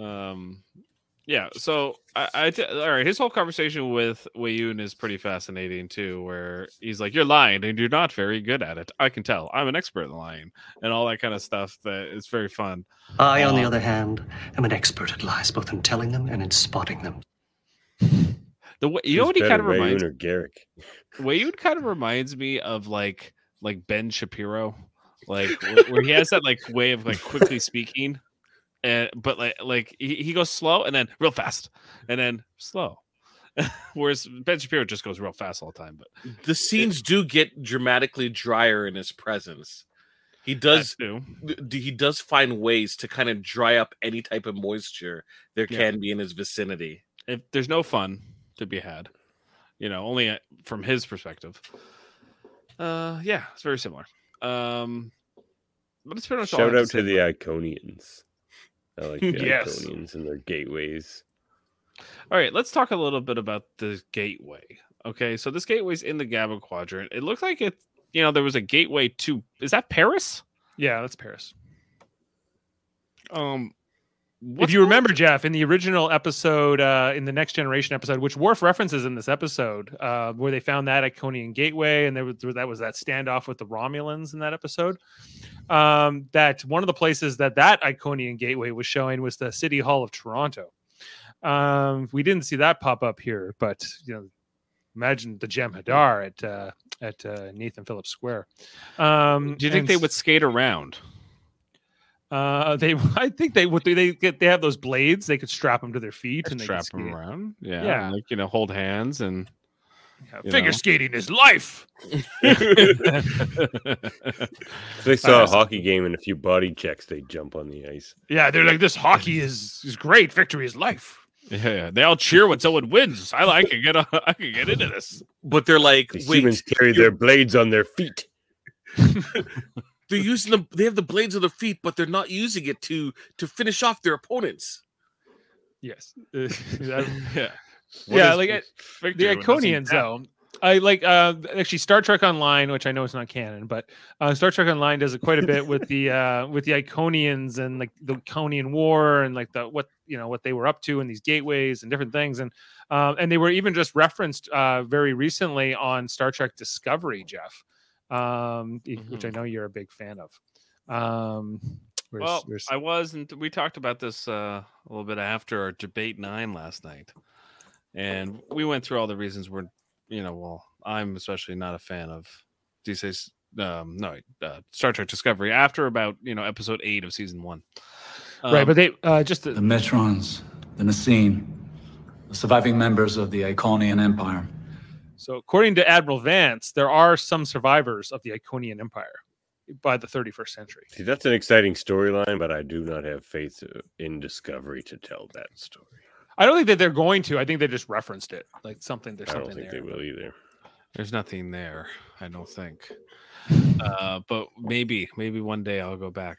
Um, yeah. So I, I t- all right. His whole conversation with Weyoun is pretty fascinating too, where he's like, "You're lying, and you're not very good at it. I can tell. I'm an expert in lying, and all that kind of stuff. That is very fun." I, on the Um, other hand, am an expert at lies, both in telling them and in spotting them. The way you know what he kind better, of reminds Weyoun or Garak? Weyoun kind of reminds me of like like Ben Shapiro, like where, where he has that like way of like quickly speaking, and but like like he, he goes slow and then real fast and then slow. Whereas Ben Shapiro just goes real fast all the time, but The scenes do get dramatically drier in his presence. He does too. he does find ways to kind of dry up any type of moisture there Yeah. can be in his vicinity. if there's no fun to be had, you know, only uh, from his perspective. Uh, yeah, it's very similar. Um, but it's pretty much all I Shout have out to the Iconians. I like the Yes. Iconians and their gateways. All right, let's talk a little bit about the gateway. Okay, so this gateway's in the Gamma Quadrant. It looks like it, you know, there was a gateway to. Is that Paris? Yeah, that's Paris. Um, if you remember, Jeff, in the original episode, uh, in the Next Generation episode, which Worf references in this episode, uh, where they found that Iconian Gateway, and there was that was that standoff with the Romulans in that episode. Um, that one of the places that that Iconian Gateway was showing was the City Hall of Toronto. Um, we didn't see that pop up here, but you know, imagine the Jem'Hadar at uh, at uh, Nathan Phillips Square. Um, do you think and they would skate around? Uh, they, I think they would. They get. They have those blades. They could strap them to their feet and they Strap could them skate. around, yeah, Yeah. and, like you know, hold hands and Yeah, Figure know. skating is life. If they saw a hockey game and a few body checks, they'd jump on the ice. Yeah, they're like this. Hockey is is great. Victory is life. Yeah, yeah. They all cheer when someone wins. I like can get. I can get into this. But they're like, The wait, humans carry you're- their blades on their feet. They're using them. They have the blades of their feet, but they're not using it to to finish off their opponents. Yes. That- Yeah. yeah, is like the Iconians, though. I like uh actually Star Trek Online, which I know is not canon, but uh, Star Trek Online does it quite a bit with the uh with the Iconians and like the Iconian War and like the what you know what they were up to in these gateways and different things and um and they were even just referenced uh very recently on Star Trek Discovery, Jeff, um e- which I know you're a big fan of. Um, where's, Well, where's- I was, and we talked about this uh, a little bit after our debate nine last night, and we went through all the reasons we're, you know, well, I'm especially not a fan of DC's, um, no, uh, Star Trek Discovery after about you know episode eight of season one. right, Um, but they uh just The Metrons, the Nassim, the surviving members of the Iconian Empire. So, according to Admiral Vance, there are some survivors of the Iconian Empire by the 31st century. See, that's an exciting storyline, but I do not have faith uh, in Discovery to tell that story. I don't think that they're going to. I think they just referenced it, like something. There's I don't something think there. they will either. There's nothing there, I don't think. Uh, but maybe, maybe one day I'll go back.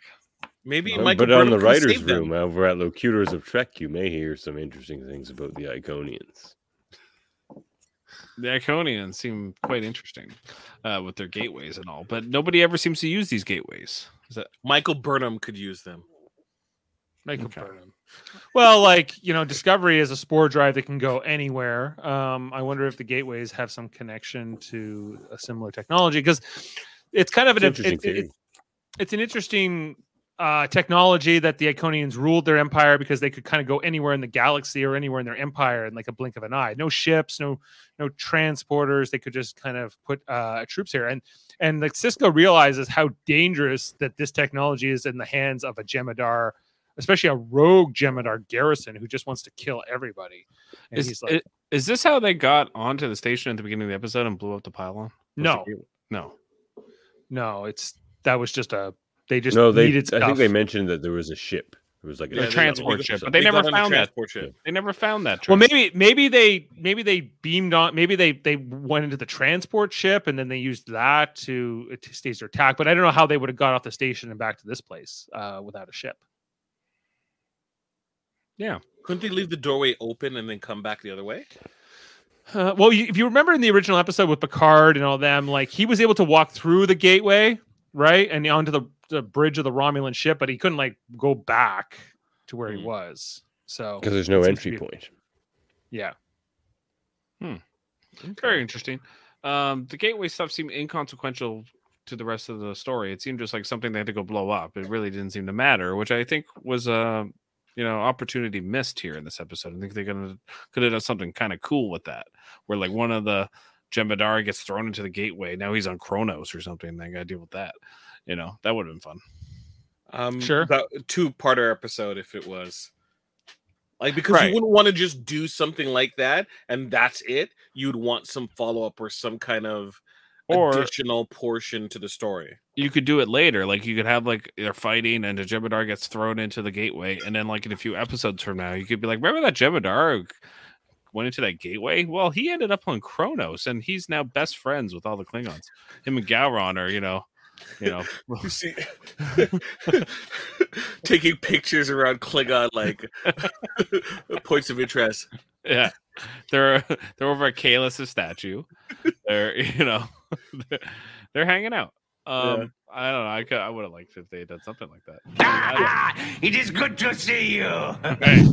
Maybe Well, Michael but on the writers' save them. room over at Locutors of Trek, you may hear some interesting things about the Iconians. The Iconians seem quite interesting uh, with their gateways and all, but nobody ever seems to use these gateways. Is that Michael Burnham could use them. Michael Burnham. Well, like you know, Discovery is a spore drive that can go anywhere. Um, I wonder if the gateways have some connection to a similar technology because it's kind of an It's interesting it's, it's, theory. it's an interesting uh, technology that the Iconians ruled their empire because they could kind of go anywhere in the galaxy or anywhere in their empire in like a blink of an eye. No ships, no no transporters. They could just kind of put uh, troops here, and and like Sisko realizes how dangerous that this technology is in the hands of a Jem'Hadar, especially a rogue Jem'Hadar garrison who just wants to kill everybody. And is, he's like, is this how they got onto the station at the beginning of the episode and blew up the pylon? Was No. no. no, it's that was just a they just no, they. needed I think they mentioned that there was a ship. It was like a The they- transport ship, but they they, never got on a found that. transport ship. They never found that. Well, maybe maybe they maybe they beamed on maybe they they went into the transport ship and then they used that to to stage their attack. But I don't know how they would have got off the station and back to this place uh, without a ship. yeah. Couldn't they leave the doorway open and then come back the other way? Uh, well, you, if you remember in the original episode with Picard and all them, like he was able to walk through the gateway, right, and onto the, the bridge of the Romulan ship, but he couldn't like go back to where he hmm. was. So because there's no it seems to entry be- point. Yeah. Hmm. Very interesting. Um, the gateway stuff seemed inconsequential to the rest of the story. It seemed just like something they had to go blow up. It really didn't seem to matter, which I think was a you know opportunity missed here in this episode. I think they're gonna could have done something kind of cool with that, where like one of the Jem'Hadar gets thrown into the gateway. Now he's on Kronos or something. They got to deal with that. You know that would have been fun. Um, Sure. That two parter episode, if it was like, because Right. you wouldn't want to just do something like that and that's it. You'd want some follow up or some kind of Or- additional portion to the story. you could do it later. Like you could have like they're fighting and the Jem'Hadar gets thrown into the gateway, and then like in a few episodes from now, you could be like, remember that Jem'Hadar went into that gateway? Well, he ended up on Kronos, and he's now best friends with all the Klingons. Him and Gowron are, you know, you know, You see, taking pictures around Klingon like points of interest. yeah, they're they're over at Kahless' statue. They're you know, they're, they're hanging out. Um, I don't know. I could, I would have liked if they had done something like that. it is good to see you. Right.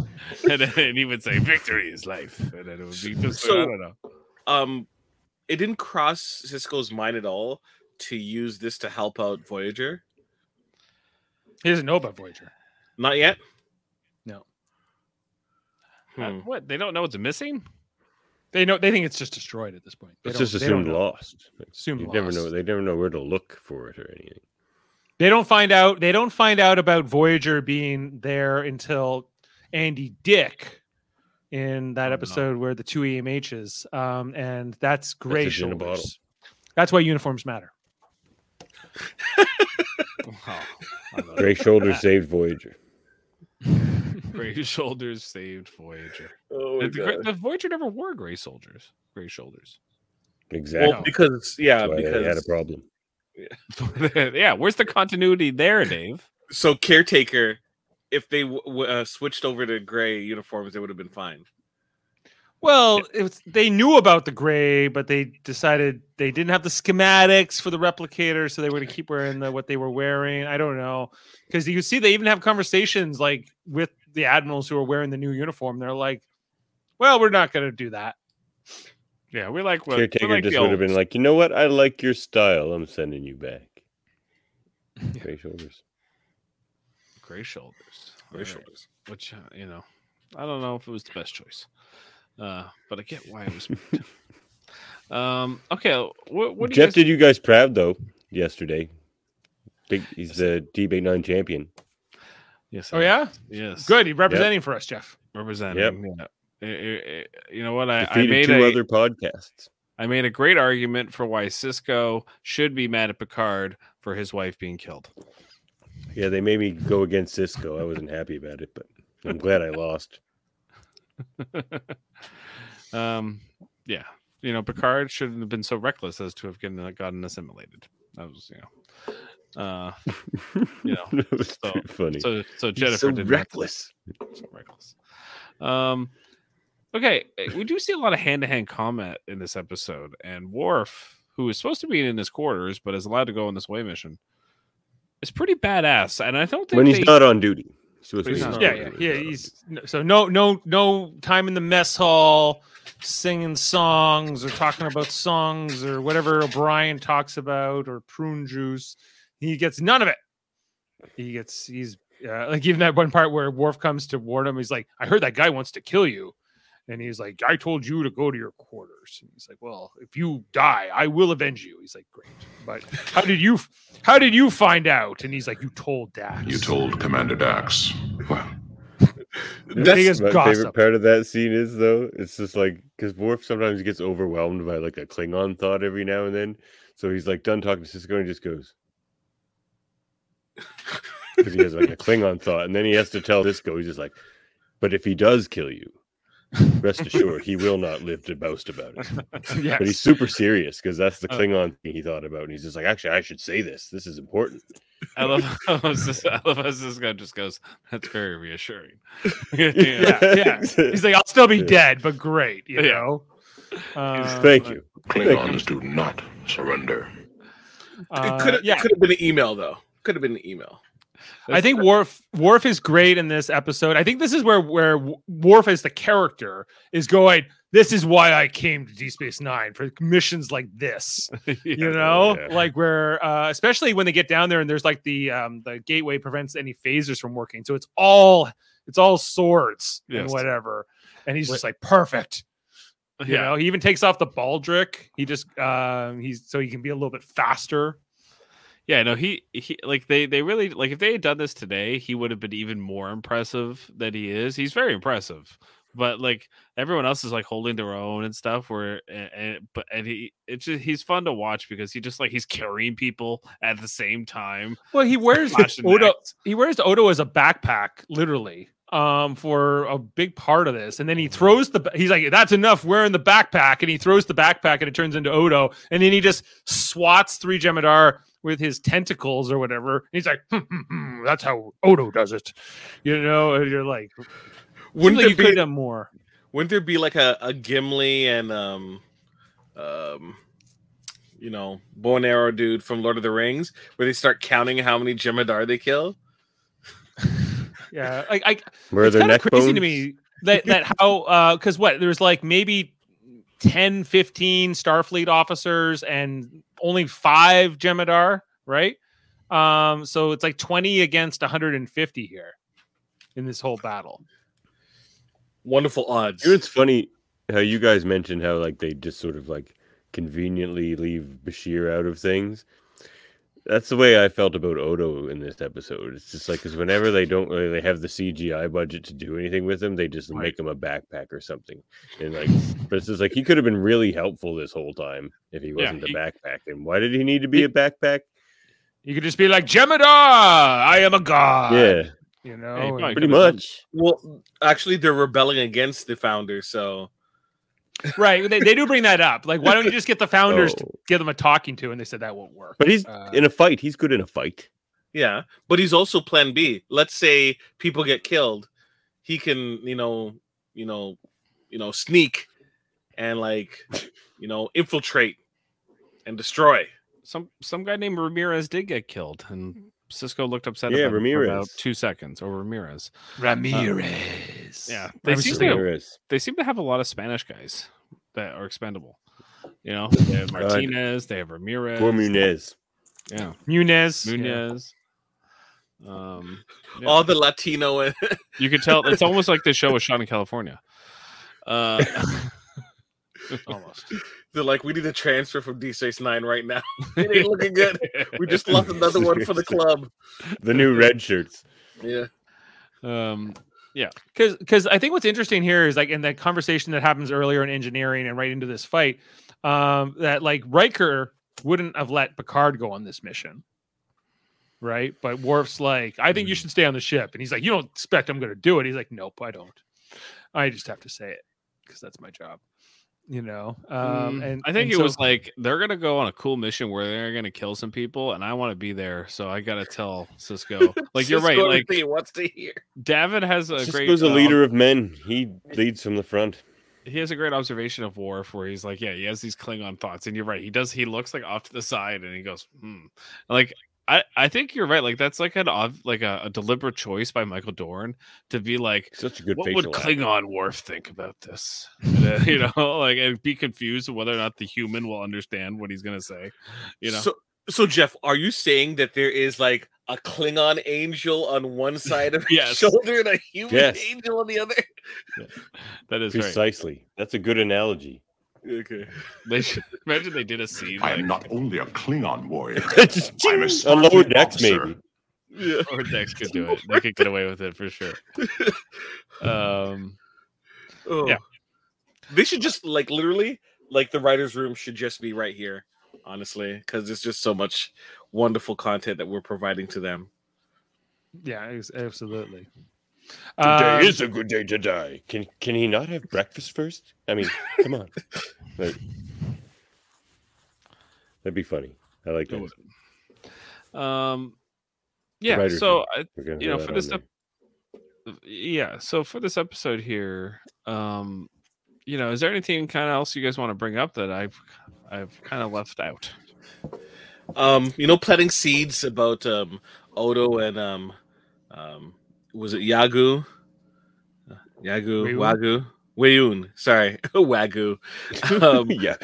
and then he would say, "Victory is life," and then it would be just So- I don't know. Um, it didn't cross Sisko's mind at all to use this to help out Voyager. He doesn't know about Voyager. Not yet. No. Uh, Hmm. what they don't know it's missing. They know they think it's just destroyed at this point. They It's just assumed lost. Like, Assumed you never know. lost. They never know where to look for it or anything. They don't find out. They don't find out about Voyager being there until Andy Dick in Oh, that episode where the two EMHs, um, and that's gray Message in a bottle. shoulders. That's why uniforms matter. Oh, Gray shoulders saved Voyager. Gray shoulders saved Voyager. Oh my the, the Voyager never wore gray soldiers. Gray shoulders. Exactly. Well, because yeah, That's why they had a because problem. yeah, where's the continuity there, Dave? so caretaker, if they w- w- uh, switched over to gray uniforms, they would have been fine. Well, it was, they knew about the gray, but they decided they didn't have the schematics for the replicator, so they were going to keep wearing the, what they were wearing. I don't know because you see they even have conversations like with the admirals who are wearing the new uniform. They're like, "Well, we're not going to do that." Yeah, we like what we Caretaker like just would have been like, you know what? I like your style. I'm sending you back. Gray shoulders. gray shoulders. Gray Alright. shoulders. Which uh, you know, I don't know if it was the best choice, uh, but I get why it was. um. Okay. What, what do you Jeff guys- did you guys proud though yesterday. Big, he's the DB nine champion. Yes. Oh yeah, Yes. good. You're representing for us, Jeff. Representing. Yeah. Eh, eh, eh, You know what? I, I made two a, other podcasts. I made a great argument for why Sisko should be mad at Picard for his wife being killed. Yeah, they made me go against Sisko. I wasn't happy about it, but I'm glad I lost. um, yeah, you know, Picard shouldn't have been so reckless as to have gotten, gotten assimilated. That was, you know, uh, you know, so, funny. So, so Jennifer so reckless. so reckless. Um, okay, eh, we do see a lot of hand-to-hand combat in this episode, and Worf, who is supposed to be in his quarters but is allowed to go on this way mission, is pretty badass. And I don't think When he's they- not on duty. So When he's not Yeah, yeah, yeah. He's no- so no, no, no time in the mess hall singing songs or talking about songs or whatever O'Brien talks about or prune juice. He gets none of it. He gets he's uh, like even that one part where Worf comes to warn him. He's like, "I heard that guy wants to kill you," and he's like, "I told you to go to your quarters." And he's like, "Well, if you die, I will avenge you." He's like, "Great, but how did you how did you find out?" And he's like, "You told Dax." You told Commander Dax. Well, That's biggest my gossip. favorite part of that scene is though. It's just like because Worf sometimes gets overwhelmed by like a Klingon thought every now and then. So he's like done talking to Sisko and he just goes because he has like a Klingon thought, and then he has to tell Sisko. He's just like, "But if he does kill you, rest assured he will not live to boast about it." yes. But he's super serious because that's the Uh, Klingon thing he thought about, and he's just like, "Actually, I should say this. This is important." I love how this, I love how this guy just goes. That's very reassuring. yeah, yeah. He's like, I'll still be dead, but great, you Yeah. know. Uh, Thank you. Klingons do not surrender. uh, it could have yeah. could have been an email though. Could have been an email. I think Worf Worf is great in this episode. I think this is where where Worf as the character is going. This is why I came to Deep Space Nine for missions like this. you know, yeah. like where uh, especially when they get down there and there's like the um the gateway prevents any phasers from working, so it's all it's all swords and whatever. And he's just like perfect. You Yeah. know, he even takes off the baldric. He just um he's so he can be a little bit faster. Yeah, no, he he like they they really like if they had done this today, he would have been even more impressive than he is. He's very impressive, but like everyone else is like holding their own and stuff. Where and, and but and he it's just he's fun to watch because he just like he's carrying people at the same time. Well, he wears Odo. necks. He wears Odo as a backpack, literally, um, for a big part of this. And then he throws the. He's like, "That's enough wearing the backpack," and he throws the backpack, and it turns into Odo. And then he just swats three Jem'Hadar with his tentacles or whatever. And he's like, "Hmm, hmm, hmm, "That's how Odo does it," you know. And you're like, Wouldn't "Wouldn't there you be- could have more?" Wouldn't there be like a, a Gimli and um um you know bow and arrow dude from Lord of the Rings where they start counting how many Jem'Hadar they kill? Yeah, like I. Where are it's their kinda neck crazy bones? to me that that how uh because what there's like maybe 10 15 starfleet officers and only five Jem'Hadar right um so it's like 20 against 150 here in this whole battle Wonderful odds. You know, it's funny how you guys mentioned how like they just sort of like conveniently leave Bashir out of things. That's the way I felt about Odo in this episode. It's just like because whenever they don't really have the CGI budget to do anything with him, they just make him a backpack or something. And like, but it's just like he could have been really helpful this whole time if he wasn't he- a backpack. And why did he need to be a backpack? you could just be like Jem'Hadar i am a god Yeah, You know, Hey, Pretty much. Well, actually, they're rebelling against the founders. So right? They, they do bring that up. Like, why don't you just get the founders to Oh. give them a talking to? And they said that won't work. But he's Uh, in a fight. He's good in a fight. yeah, but he's also Plan B. Let's say people get killed, he can, you know, you know, you know, sneak and like, you know, infiltrate and destroy. some some guy named Ramirez did get killed, and Cisco looked upset. Yeah, about Ramirez. about two seconds, or Ramirez. Ramirez. Yeah, they seem to thinking- have, they seem to have a lot of Spanish guys that are expendable. You know, they have Martinez, they have Ramirez, Poor Muniz. yeah, Muniz. yeah. Um, yeah. All the Latino and you could tell it's almost like the show was shot in California. Uh, Almost. they're like, we need a transfer from D Space Nine right now. it ain't looking good. We just lost another one for the club. The new red shirts. Yeah. um, yeah, because because I think what's interesting here is like in the conversation that happens earlier in engineering and right into this fight, um, that like Riker wouldn't have let Picard go on this mission, right? But Worf's like, I think you should stay on the ship, and he's like, you don't expect I'm going to do it. He's like, nope, I don't. I just have to say it because that's my job, you know. Um, Mm, and I think and it so- was like they're gonna go on a cool mission where they're gonna kill some people, and I want to be there, so I gotta tell Sisko. Like you're right. Like he wants to hear. David has a great. Sisko's a uh, leader of men. He leads from the front. he has a great observation of Worf where he's like, yeah, he has these Klingon thoughts, and you're right. He does. He looks like off to the side, and he goes, hmm. Like I, I think you're right. Like that's like an ob- like a, a deliberate choice by Michael Dorn to be like, Such a good what would facial actor. Klingon Worf think about this? And, uh, you know, like and be confused whether or not the human will understand what he's gonna say. You know, So, so Jeff, are you saying that there is like a Klingon angel on one side of his Yes. shoulder and a human Yes. angel on the other? that is right. Precisely. That's a good analogy. Okay. They should imagine they did a scene. I like, am not only a Klingon warrior. Just I'm a on lower Starfleet decks, officer. maybe. Yeah. or Dex could do it. They could get away with it for sure. Um, Oh. Yeah. They should just like literally like the writers' room should just be right here, honestly, because there's just so much wonderful content that we're providing to them. yeah, ex- absolutely. Today Um, is a good day to die. Can can he not have breakfast first? I mean, come on. Like, that'd be funny. I like that. um, yeah. So room. I, you know, for this, ep- yeah. So for this episode here, um, you know, is there anything kind of else you guys want to bring up that I've I've kind of left out? Um, you know, planting seeds about um Odo and um um was it Yagu? Uh, Yagu, Weyoun? Wagu, Weyoun. Sorry, Wagu. Um, yeah.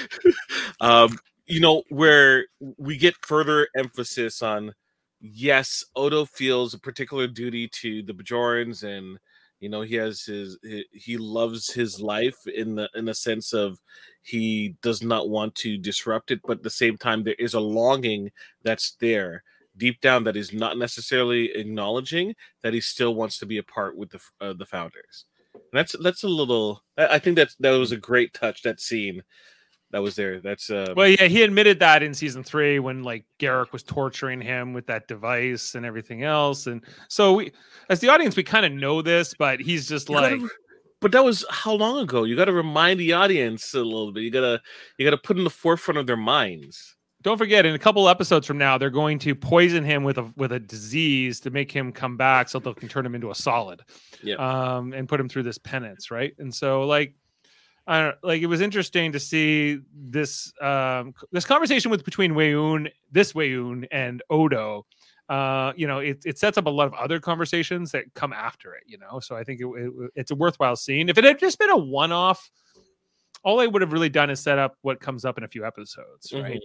um, you know, where we get further emphasis on yes, Odo feels a particular duty to the Bajorans, and you know he has his he, he loves his life in the in the sense of he does not want to disrupt it, but at the same time there is a longing that's there deep down that he's not necessarily acknowledging that he still wants to be a part with the uh, the founders. And that's that's a little. I I think that that was a great touch. That scene that was there. That's uh. Well, yeah, he admitted that in season three when like Garak was torturing him with that device and everything else. And so we, as the audience, we kind of know this, but he's just You like, re- but that was how long ago? You got to remind the audience a little bit. You gotta you gotta put in the forefront of their minds. Don't forget, in a couple episodes from now, they're going to poison him with a with a disease to make him come back, so they can turn him into a solid, Yeah. um, and put him through this penance, right? And so, like, I don't like it was interesting to see this um this conversation with between Weyoun, this Weyoun, and Odo. Uh, you know, it, it sets up a lot of other conversations that come after it. You know, so I think it, it- it's a worthwhile scene. If it had just been a one off, all I would have really done is set up what comes up in a few episodes, right?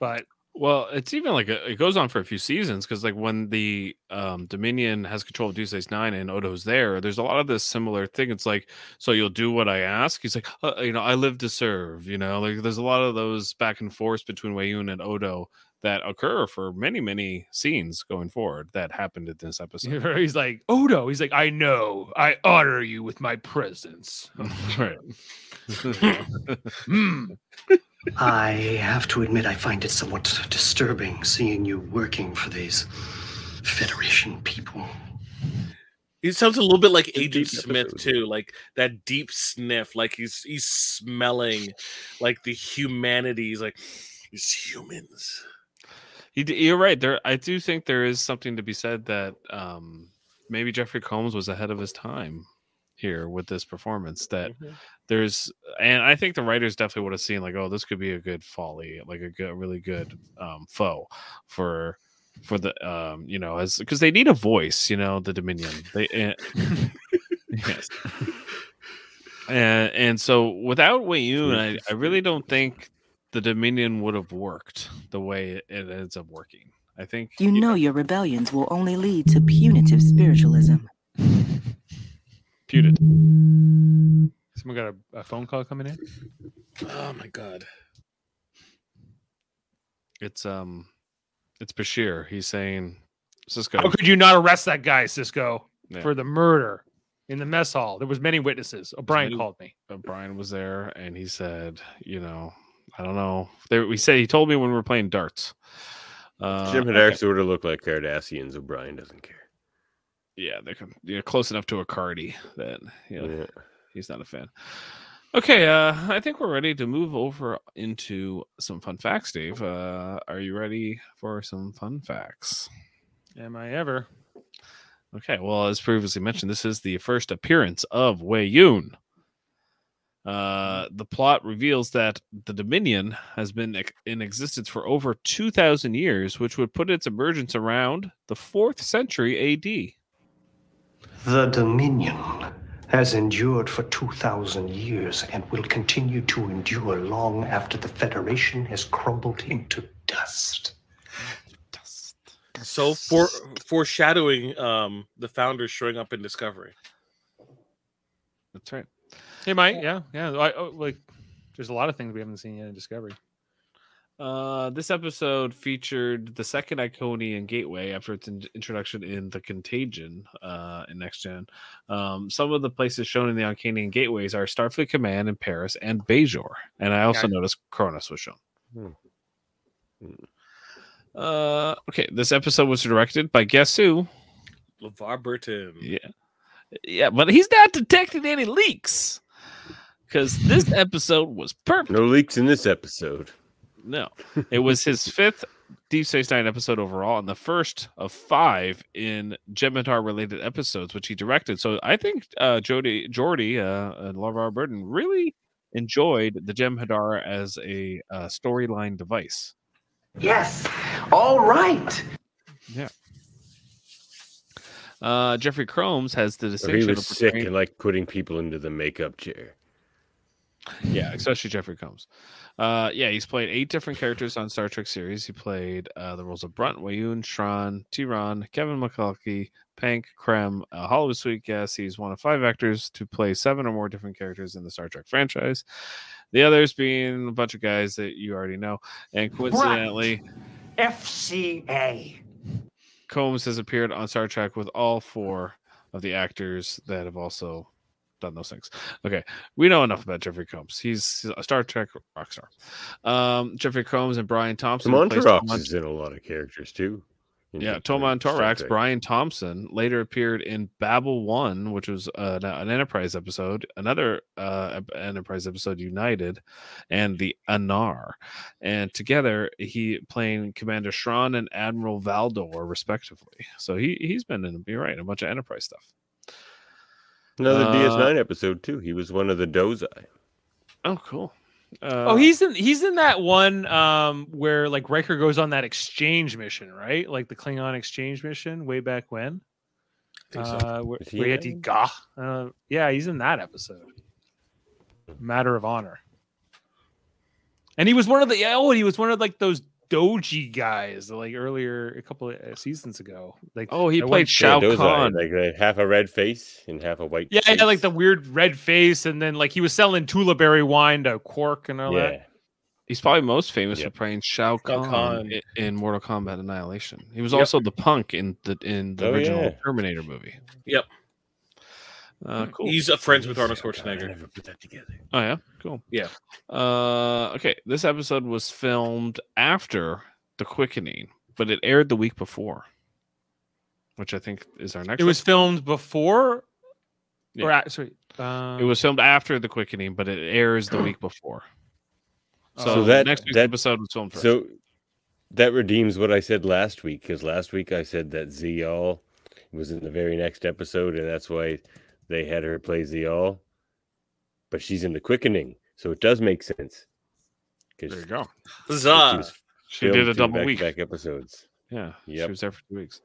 But Well, it's even like a, it goes on for a few seasons because like when the um, Dominion has control of Space Nine and Odo's there, there's a lot of this similar thing. It's like, so you'll do what I ask. He's like, uh, you know, I live to serve. You know, like there's a lot of those back and forth between Weyoun and Odo that occur for many many scenes going forward that happened in this episode. he's like Odo. He's like, I know. I honor you with my presence. right. Hmm. I have to admit, I find it somewhat disturbing seeing you working for these Federation people. He sounds a little bit like Agent Smith too, like that deep sniff, like he's he's smelling like the humanities, like these humans. You're right. There, I do think there is something to be said that um, maybe Jeffrey Combs was ahead of his time here with this performance. That Mhm. there's, and I think the writers definitely would have seen like, oh, this could be a good folly, like a good, really good um, foe for for the um you know as because they need a voice you know the dominion they and, yes and and so without Weyoun, I, I really don't think the Dominion would have worked the way it ends up working. I think You know your rebellions will only lead to punitive spiritualism. punitive. Someone got a, a phone call coming in. Oh my god. It's um, it's Bashir. He's saying, Sisko. How could you not arrest that guy, Sisko, Yeah. for the murder in the mess hall? There was many witnesses. O'Brien many- called me. O'Brien was there, and he said, you know, I don't know. There, we said he told me when we were playing darts. Uh, Jem'Hadar okay. sort of look like Cardassians. O'Brien doesn't care. Yeah, they're com- yeah, close enough to a Cardi that you know, Yeah. he's not a fan. Okay, uh, I think we're ready to move over into some fun facts, Dave. Uh, are you ready for some fun facts? Am I ever? Okay, well, as previously mentioned, this is the first appearance of Weyoun. Uh, the plot reveals that the Dominion has been in existence for over 2,000 years, which would put its emergence around the 4th century AD. The Dominion has endured for 2,000 years and will continue to endure long after the Federation has crumbled into dust. So for foreshadowing um the founders showing up in Discovery. That's right. He might. Yeah, yeah. I, oh, like, there's a lot of things we haven't seen yet in Discovery. Uh, this episode featured the second Iconian gateway after its in- introduction in the Contagion uh, in Next Gen. Um, some of the places shown in the Iconian gateways are Starfleet Command in Paris and Bajor, and I also Yeah. noticed Kronos was shown. Hmm. Uh, okay, this episode was directed by guess who? LeVar Burton. Yeah, yeah, but he's not detecting any leaks because this episode was perfect. No leaks in this episode. No, it was his fifth Deep Space Nine episode overall, and the first of five in Jem'Hadar related episodes, which he directed. So I think uh, Jody Geordi uh, and LeVar Burton really enjoyed the Jem'Hadar as a uh, storyline device. Yes. All right. Yeah. Uh, Jeffrey Combs has the Or he was of sick and like putting people into the makeup chair. Yeah, especially Jeffrey Combs. Uh, yeah, he's played eight different characters on Star Trek series. He played uh, the roles of Brunt, Weyoun, Shran, Tiron, Kevin Mulkahey, Penk, Krem, a Hollywood Suite guest. He's one of five actors to play seven or more different characters in the Star Trek franchise. The others being a bunch of guys that you already know. And coincidentally, FCA. Combs has appeared on Star Trek with all four of the actors that have also done those things. Okay, we know enough about Jeffrey Combs. He's a Star Trek rock star. Um, Jeffrey Combs and Brian Thompson. Tom replaced Tom is in a lot of characters too. in yeah, Toman'torax, Brian Thompson later appeared in Babel One, which was uh, an Enterprise episode, another uh, Enterprise episode, United, and the Aenar, and together he playing Commander Shran and Admiral Valdore respectively. So he he's been in you're right a bunch of Enterprise stuff. Another Uh, DS9 episode too. He was one of the Dosi. Oh, cool. Uh, oh, he's in he's in that one um where like Riker goes on that exchange mission, right? Like the Klingon exchange mission way back when. think so. Uh, where, Is he where he had to that gah. Uh, yeah, he's in that episode. Matter of honor. And he was one of the oh, he was one of like those doji guys like earlier a couple of uh, seasons ago. Like Oh, he played one- Shao Dozai, Kahn. like uh, half a red face and half a white. Yeah, face. yeah, like the weird red face, and then like he was selling Tulaberry wine to Quark and all yeah. that. He's probably most famous Yep. for playing Shao Kahn, Kahn. i- in Mortal Kombat Annihilation. He was Yep. also the punk in the in the Oh, original yeah. Terminator movie. Yep. Uh, cool. He's a friends with Arnold I Schwarzenegger. never put that together. Oh yeah, cool. Yeah. Uh, okay. This episode was filmed after the quickening, but it aired the week before. which I think is our next. It was one. filmed before, Yeah. or a- sorry, um, It was filmed after the quickening, but it airs the week before. So, So that- next week's that- episode was filmed first. So that redeems what I said last week because last week I said that Ziyal was in the very next episode, and that's why they had her play Ziyal. But she's in the quickening, so it does make sense. there you go. Huzzah. She did a double week. back episodes. Yeah, she was there for two weeks.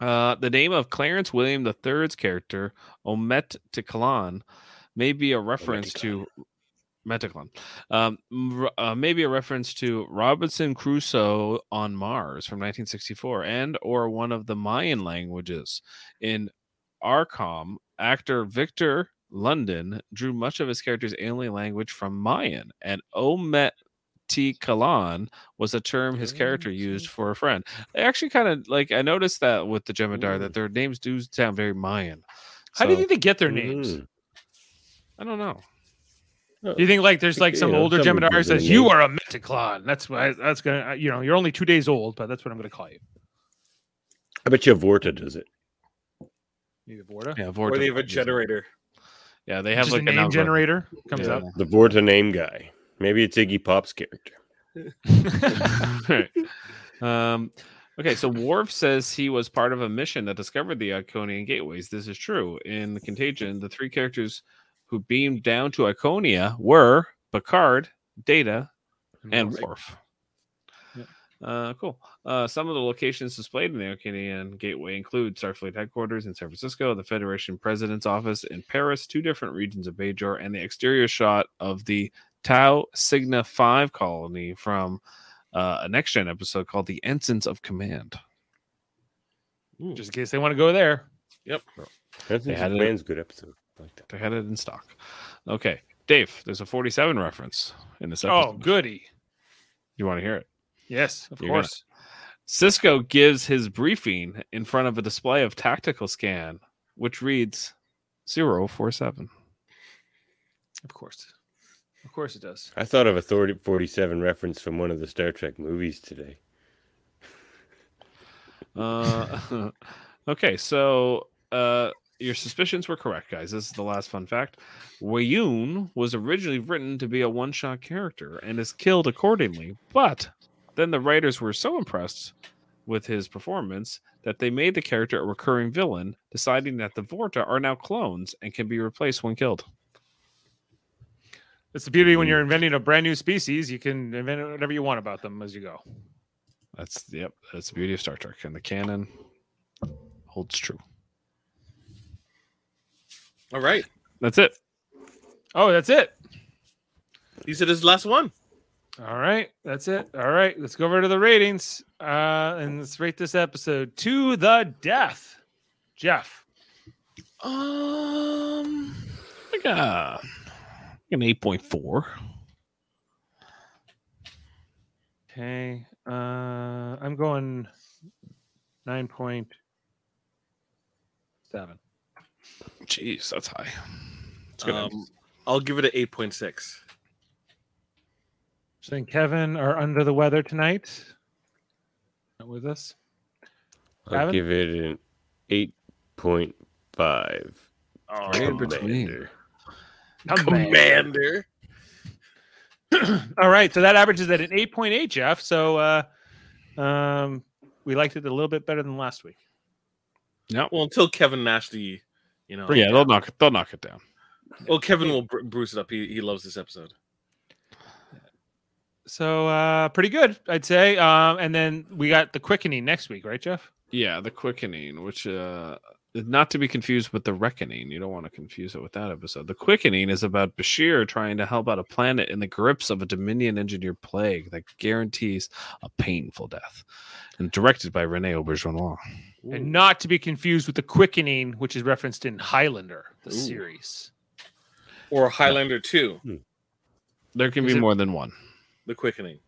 Uh, the name of Clarence William III's character, Omet Tiklan, may be a reference to Meticlan. Um, uh, maybe a reference to Robinson Crusoe on Mars from 1964, and or one of the Mayan languages. In Arcom, actor Victor London drew much of his character's alien language from Mayan, and Omet Kalan was a term his character used for a friend. They actually kind of like I noticed that with the Jem'Hadar that their names do sound very Mayan. How do you So, think they get their names? Mm. I don't know. Do you think like there's like some You know, older Jem'Hadar says you are a Metaclon? That's why that's gonna you know you're only two days old, but that's what I'm gonna call you. I bet you Vorta does it. Maybe Vorta. Yeah, Or Vorta they have a generator. Yeah, they have Just like a name algorithm. generator comes Yeah. up. The Vorta name guy. Maybe it's Iggy Pop's character. Right. Um, okay, so Worf says he was part of a mission that discovered the Iconian gateways. This is true. In the Contagion, the three characters who beamed down to Iconia were Picard, Data, and Worf. Uh, cool. Uh, some of the locations displayed in the Iconian Gateway include Starfleet headquarters in San Francisco, the Federation President's office in Paris, two different regions of Bajor, and the exterior shot of the Tau Cygna 5 colony from uh, a next gen episode called The Ensigns of Command. Just in case they want to go there. Yep. That's They a had it- good episode. Like that. They had it in stock. Okay, Dave, there's a 47 reference in this episode. Oh, goody. You want to hear it? Yes, of You're gonna- course. Sisko gives his briefing in front of a display of tactical scan, which reads 047. Of course. Of course it does. I thought of a 47 reference from one of the Star Trek movies today. Uh, okay, so uh, your suspicions were correct, guys. This is the last fun fact. Weyoun was originally written to be a one shot character and is killed accordingly, but then the writers were so impressed with his performance that they made the character a recurring villain, deciding that the Vorta are now clones and can be replaced when killed. It's the beauty when hmm. you're inventing a brand new species, you can invent whatever you want about them as you go. That's yep, that's the beauty of Star Trek, and the canon holds true. All right. That's it. Oh, that's it. He said his last one. All right, that's it. All right, let's go over to the ratings uh, and let's rate this episode to the death. Jeff, Um, like a an eight point four. okay. Uh, I'm going nine point seven. Jeez, that's high. It's good. Um, I'll give it an eight point six. So Kevin are under the weather tonight. Not with us. I'll Gavin? give it an 8.5. Oh, Right in between. Commander. All right, so that averages at an 8.8, Jeff. So uh, um, we liked it a little bit better than last week. No, Well, until Kevin Nash the, you know. yeah, they'll knock it. They'll knock it down. Well, Kevin will br- bruise it up. He, he loves this episode. So uh, pretty good, I'd say. Um, and then we got the quickening next week, right, Jeff? Yeah, the quickening, which uh not to be confused with the reckoning. You don't want to confuse it with that episode. The quickening is about Bashir trying to help out a planet in the grips of a Dominion engineered plague that guarantees a painful death, and directed by Rene Auberjonois. And not to be confused with the quickening, which is referenced in Highlander, the series. Or Highlander 2, There can Is be it- more than one. The Quickening.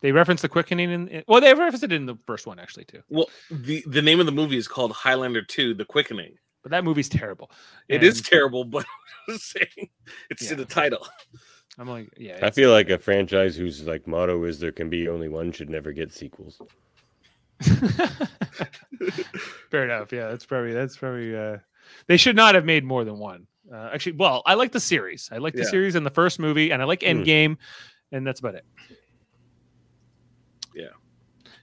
They reference the quickening in, in well, they referenced it in the first one actually too. Well, the, the name of the movie is called Highlander 2, The Quickening. But that movie's terrible. It is And terrible, but I'm saying it's in the title. I'm like, yeah, I feel like a franchise whose like motto is there can be only one should never get sequels. Fair enough. Yeah, that's probably that's probably. Uh, they should not have made more than one. Uh, actually, well, I like the series. I like the Yeah. series in the first movie, and I like Hmm. Endgame, and that's about it. Yeah.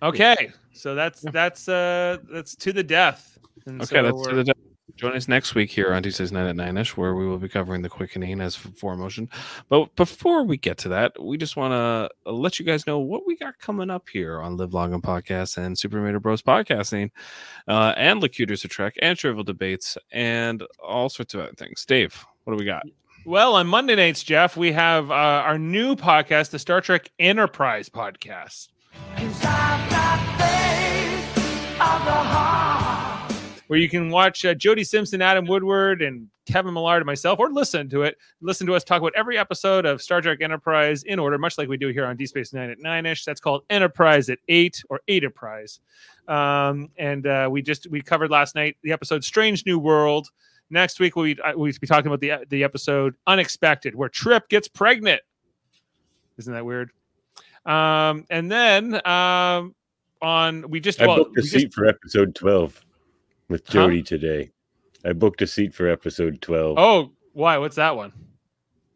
Okay, so that's that's uh that's to the death. And Okay, so that's to the Join us next week here on Tuesdays night at nine ish, where we will be covering the quickening as for motion. But before we get to that, we just want to let you guys know what we got coming up here on Live Long and Podcast and Super Mario Bros Podcasting, uh, and Locutors of Trek and Trivial Debates and all sorts of other things. Dave, what do we got? Well, on Monday nights, Jeff, we have uh, our new podcast, the Star Trek Enterprise podcast. Where you can watch uh, Jody Simpson, Adam Woodward, and Kevin Millard and myself, or listen to it. Listen to us talk about every episode of Star Trek Enterprise in order, much like we do here on D Space Nine at nine ish. That's called Enterprise at eight or Enterprise. Um, and uh, we just we covered last night the episode Strange New World. Next week we'll be, uh, we'll be talking about the the episode Unexpected, where Trip gets pregnant. Isn't that weird? Um, and then um, on we just I well, booked a seat just- for episode 12 with Huh? Jody today. I booked a seat for episode 12. Oh, why? What's that one?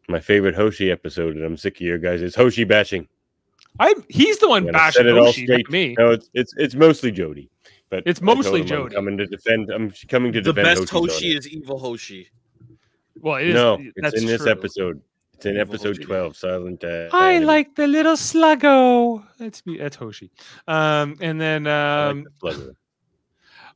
My favorite Hoshi episode, and I'm sick of your guys. It's Hoshi bashing. I he's the one bashing it Hoshi, not straight. me. No, it's it's it's mostly Jody. But It's mostly him I'm Jody. coming to defend. I'm coming to The defend The best Hoshi's Hoshi is evil Hoshi. Well, it is, no, that's it's in this true. episode. It's in Evil episode Hoshi. 12, Silent. Uh, I Enemy. like the little sluggo. That's me. That's Hoshi. Um, and then I like um, the.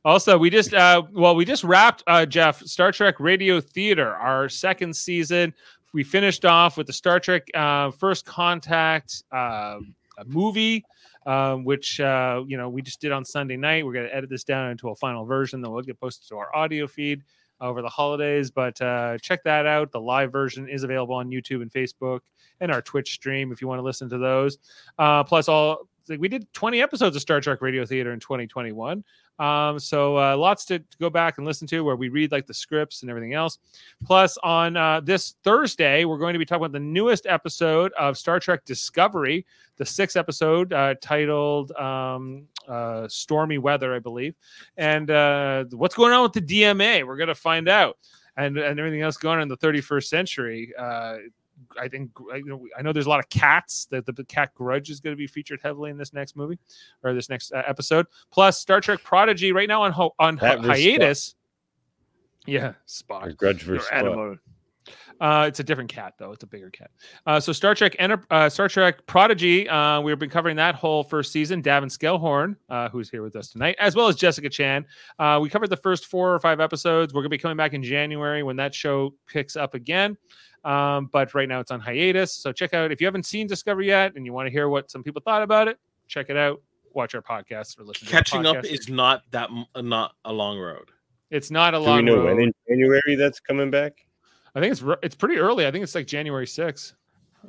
Also, we just uh well, we just wrapped uh Jeff Star Trek Radio Theater, our second season. We finished off with the Star Trek uh First Contact uh movie. Um, which uh, you know we just did on Sunday night. We're going to edit this down into a final version that will get posted to our audio feed over the holidays. But uh, check that out. The live version is available on YouTube and Facebook and our Twitch stream if you want to listen to those. Uh, plus, all we did 20 episodes of Star Trek Radio Theater in 2021. Um, so uh, lots to, to go back and listen to where we read like the scripts and everything else. Plus, on uh, this Thursday, we're going to be talking about the newest episode of Star Trek Discovery, the sixth episode uh, titled um, uh, Stormy Weather, I believe. And uh, what's going on with the DMA? We're going to find out. And, and everything else going on in the 31st century. I think I know, I know there's a lot of cats. That the, the cat Grudge is going to be featured heavily in this next movie or this next uh, episode. Plus, Star Trek Prodigy right now on ho- on hi- hiatus. Yeah, Or Spock. Grudge versus Spock. Uh, it's a different cat though. It's a bigger cat. Uh, so Star Trek Enter- uh, Star Trek Prodigy. Uh, we've been covering that whole first season. Davin Skelhorn, uh, who's here with us tonight, as well as Jessica Chan. Uh, we covered the first four or five episodes. We're gonna be coming back in January when that show picks up again. Um, but right now it's on hiatus. So check out if you haven't seen Discovery yet and you want to hear what some people thought about it. Check it out. Watch our podcast or listen. to Catching up is not that uh, not a long road. It's not a Do long we know road. when in January that's coming back? I think it's it's pretty early. I think it's like January 6th.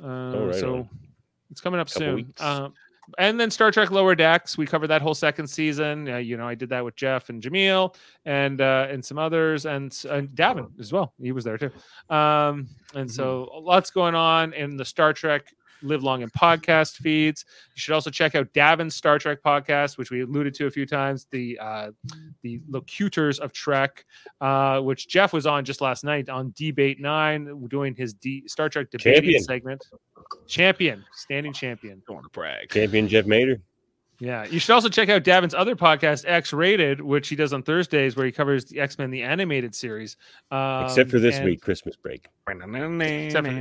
Uh, Oh, right so on. it's coming up Couple soon. weeks. And then Star Trek Lower Decks. We covered that whole second season. Uh, you know, I did that with Jeff and Jameel and uh, and some others and, and Davin as well. He was there too. Um, and so lots going on in the Star Trek Live Long and podcast feeds. You should also check out Davin's Star Trek podcast, which we alluded to a few times. The uh, the locutors of Trek, uh, which Jeff was on just last night on Debate Nine, doing his D- Star Trek debating Champion. segment. Champion, standing champion. Don't want to brag. Champion Jeff Mater. Yeah, you should also check out Davin's other podcast, X Rated, which he does on Thursdays, where he covers the X Men the animated series. Um, Except for this and- week, Christmas break. Except for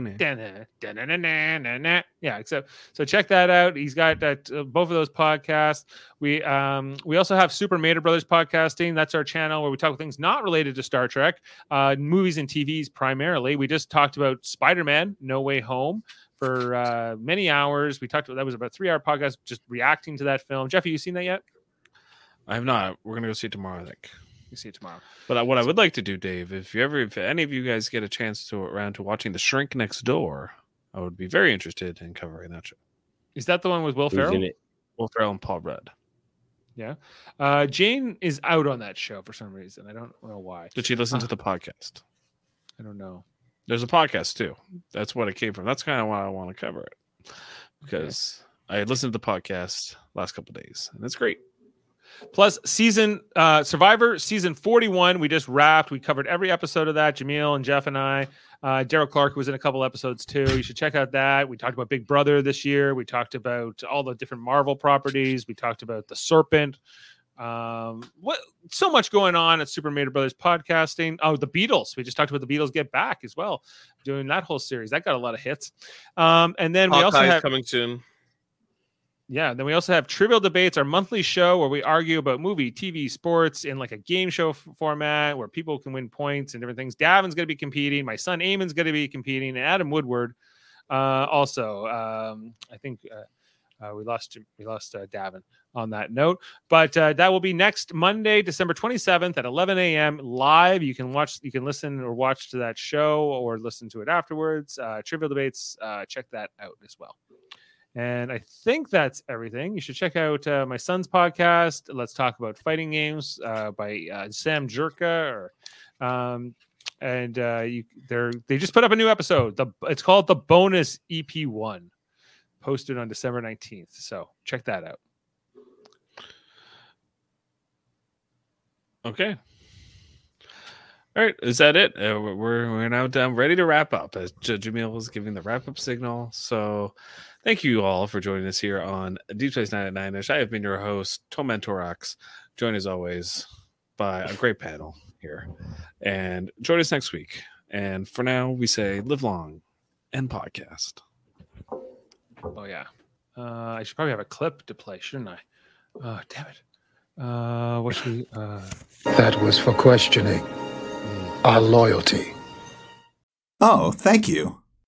yeah. Except so check that out. He's got that uh, both of those podcasts. We um we also have Super Mater Brothers podcasting. That's our channel where we talk about things not related to Star Trek, uh, movies and TVs primarily. We just talked about Spider Man No Way Home for uh, many hours. We talked about that was about a three hour podcast just reacting to that film. Jeff, have you seen that yet? I have not. We're gonna go see it tomorrow. I think. You see it tomorrow. But I- what I would like to do, Dave, if you ever, if any of you guys get a chance to around to watching The Shrink Next Door, I would be very interested in covering that show. Is that the one with Will Who's Ferrell? Will Ferrell and Paul Rudd. Yeah. Uh, Jane is out on that show for some reason. I don't know why. Did she listen Uh, to the podcast? I don't know. There's a podcast too. That's what it came from. That's kind of why I want to cover it because I listened to the podcast last couple days and it's great. Plus, season uh, Survivor season 41, we just wrapped. We covered every episode of that. Jameel and Jeff and I. Uh, Daryl Clark was in a couple episodes too. You should check out that. We talked about Big Brother this year. We talked about all the different Marvel properties. We talked about the Serpent. Um, what so much going on at Super Mario Brothers podcasting. Oh, the Beatles. We just talked about the Beatles get back as well, doing that whole series. That got a lot of hits. Um, and then we also Hawkeye's have coming soon. yeah, then we also have Trivial Debates, our monthly show where we argue about movie, TV, sports in like a game show f- format where people can win points and different things. Davin's going to be competing. My son Eamon's going to be competing, and Adam Woodward uh, also. Um, I think uh, uh, we lost we lost uh, Davin on that note, but uh, that will be next Monday, December twenty seventh at eleven a.m. live. You can watch, you can listen or watch to that show or listen to it afterwards. Uh, Trivial Debates, uh, check that out as well. And I think that's everything. You should check out uh, my son's podcast. Let's talk about fighting games uh, by Sam Jerka. Or, um, and uh, you, they're they just put up a new episode. The it's called the bonus EP one, posted on December nineteenth. So check that out. Okay. All right, is that it? Uh, we're we're now done, ready to wrap up. As J- Jamil was giving the wrap up signal. So, thank you all for joining us here on Deep Space Nine at Nine Ish. I have been your host, Toman'torax, joined as always by a great panel here, and join us next week. And for now, we say live long and podcast. Oh yeah, uh, I should probably have a clip to play, shouldn't I? Oh damn it. Uh, what should we? Uh... That was for questioning our loyalty. Oh, thank you.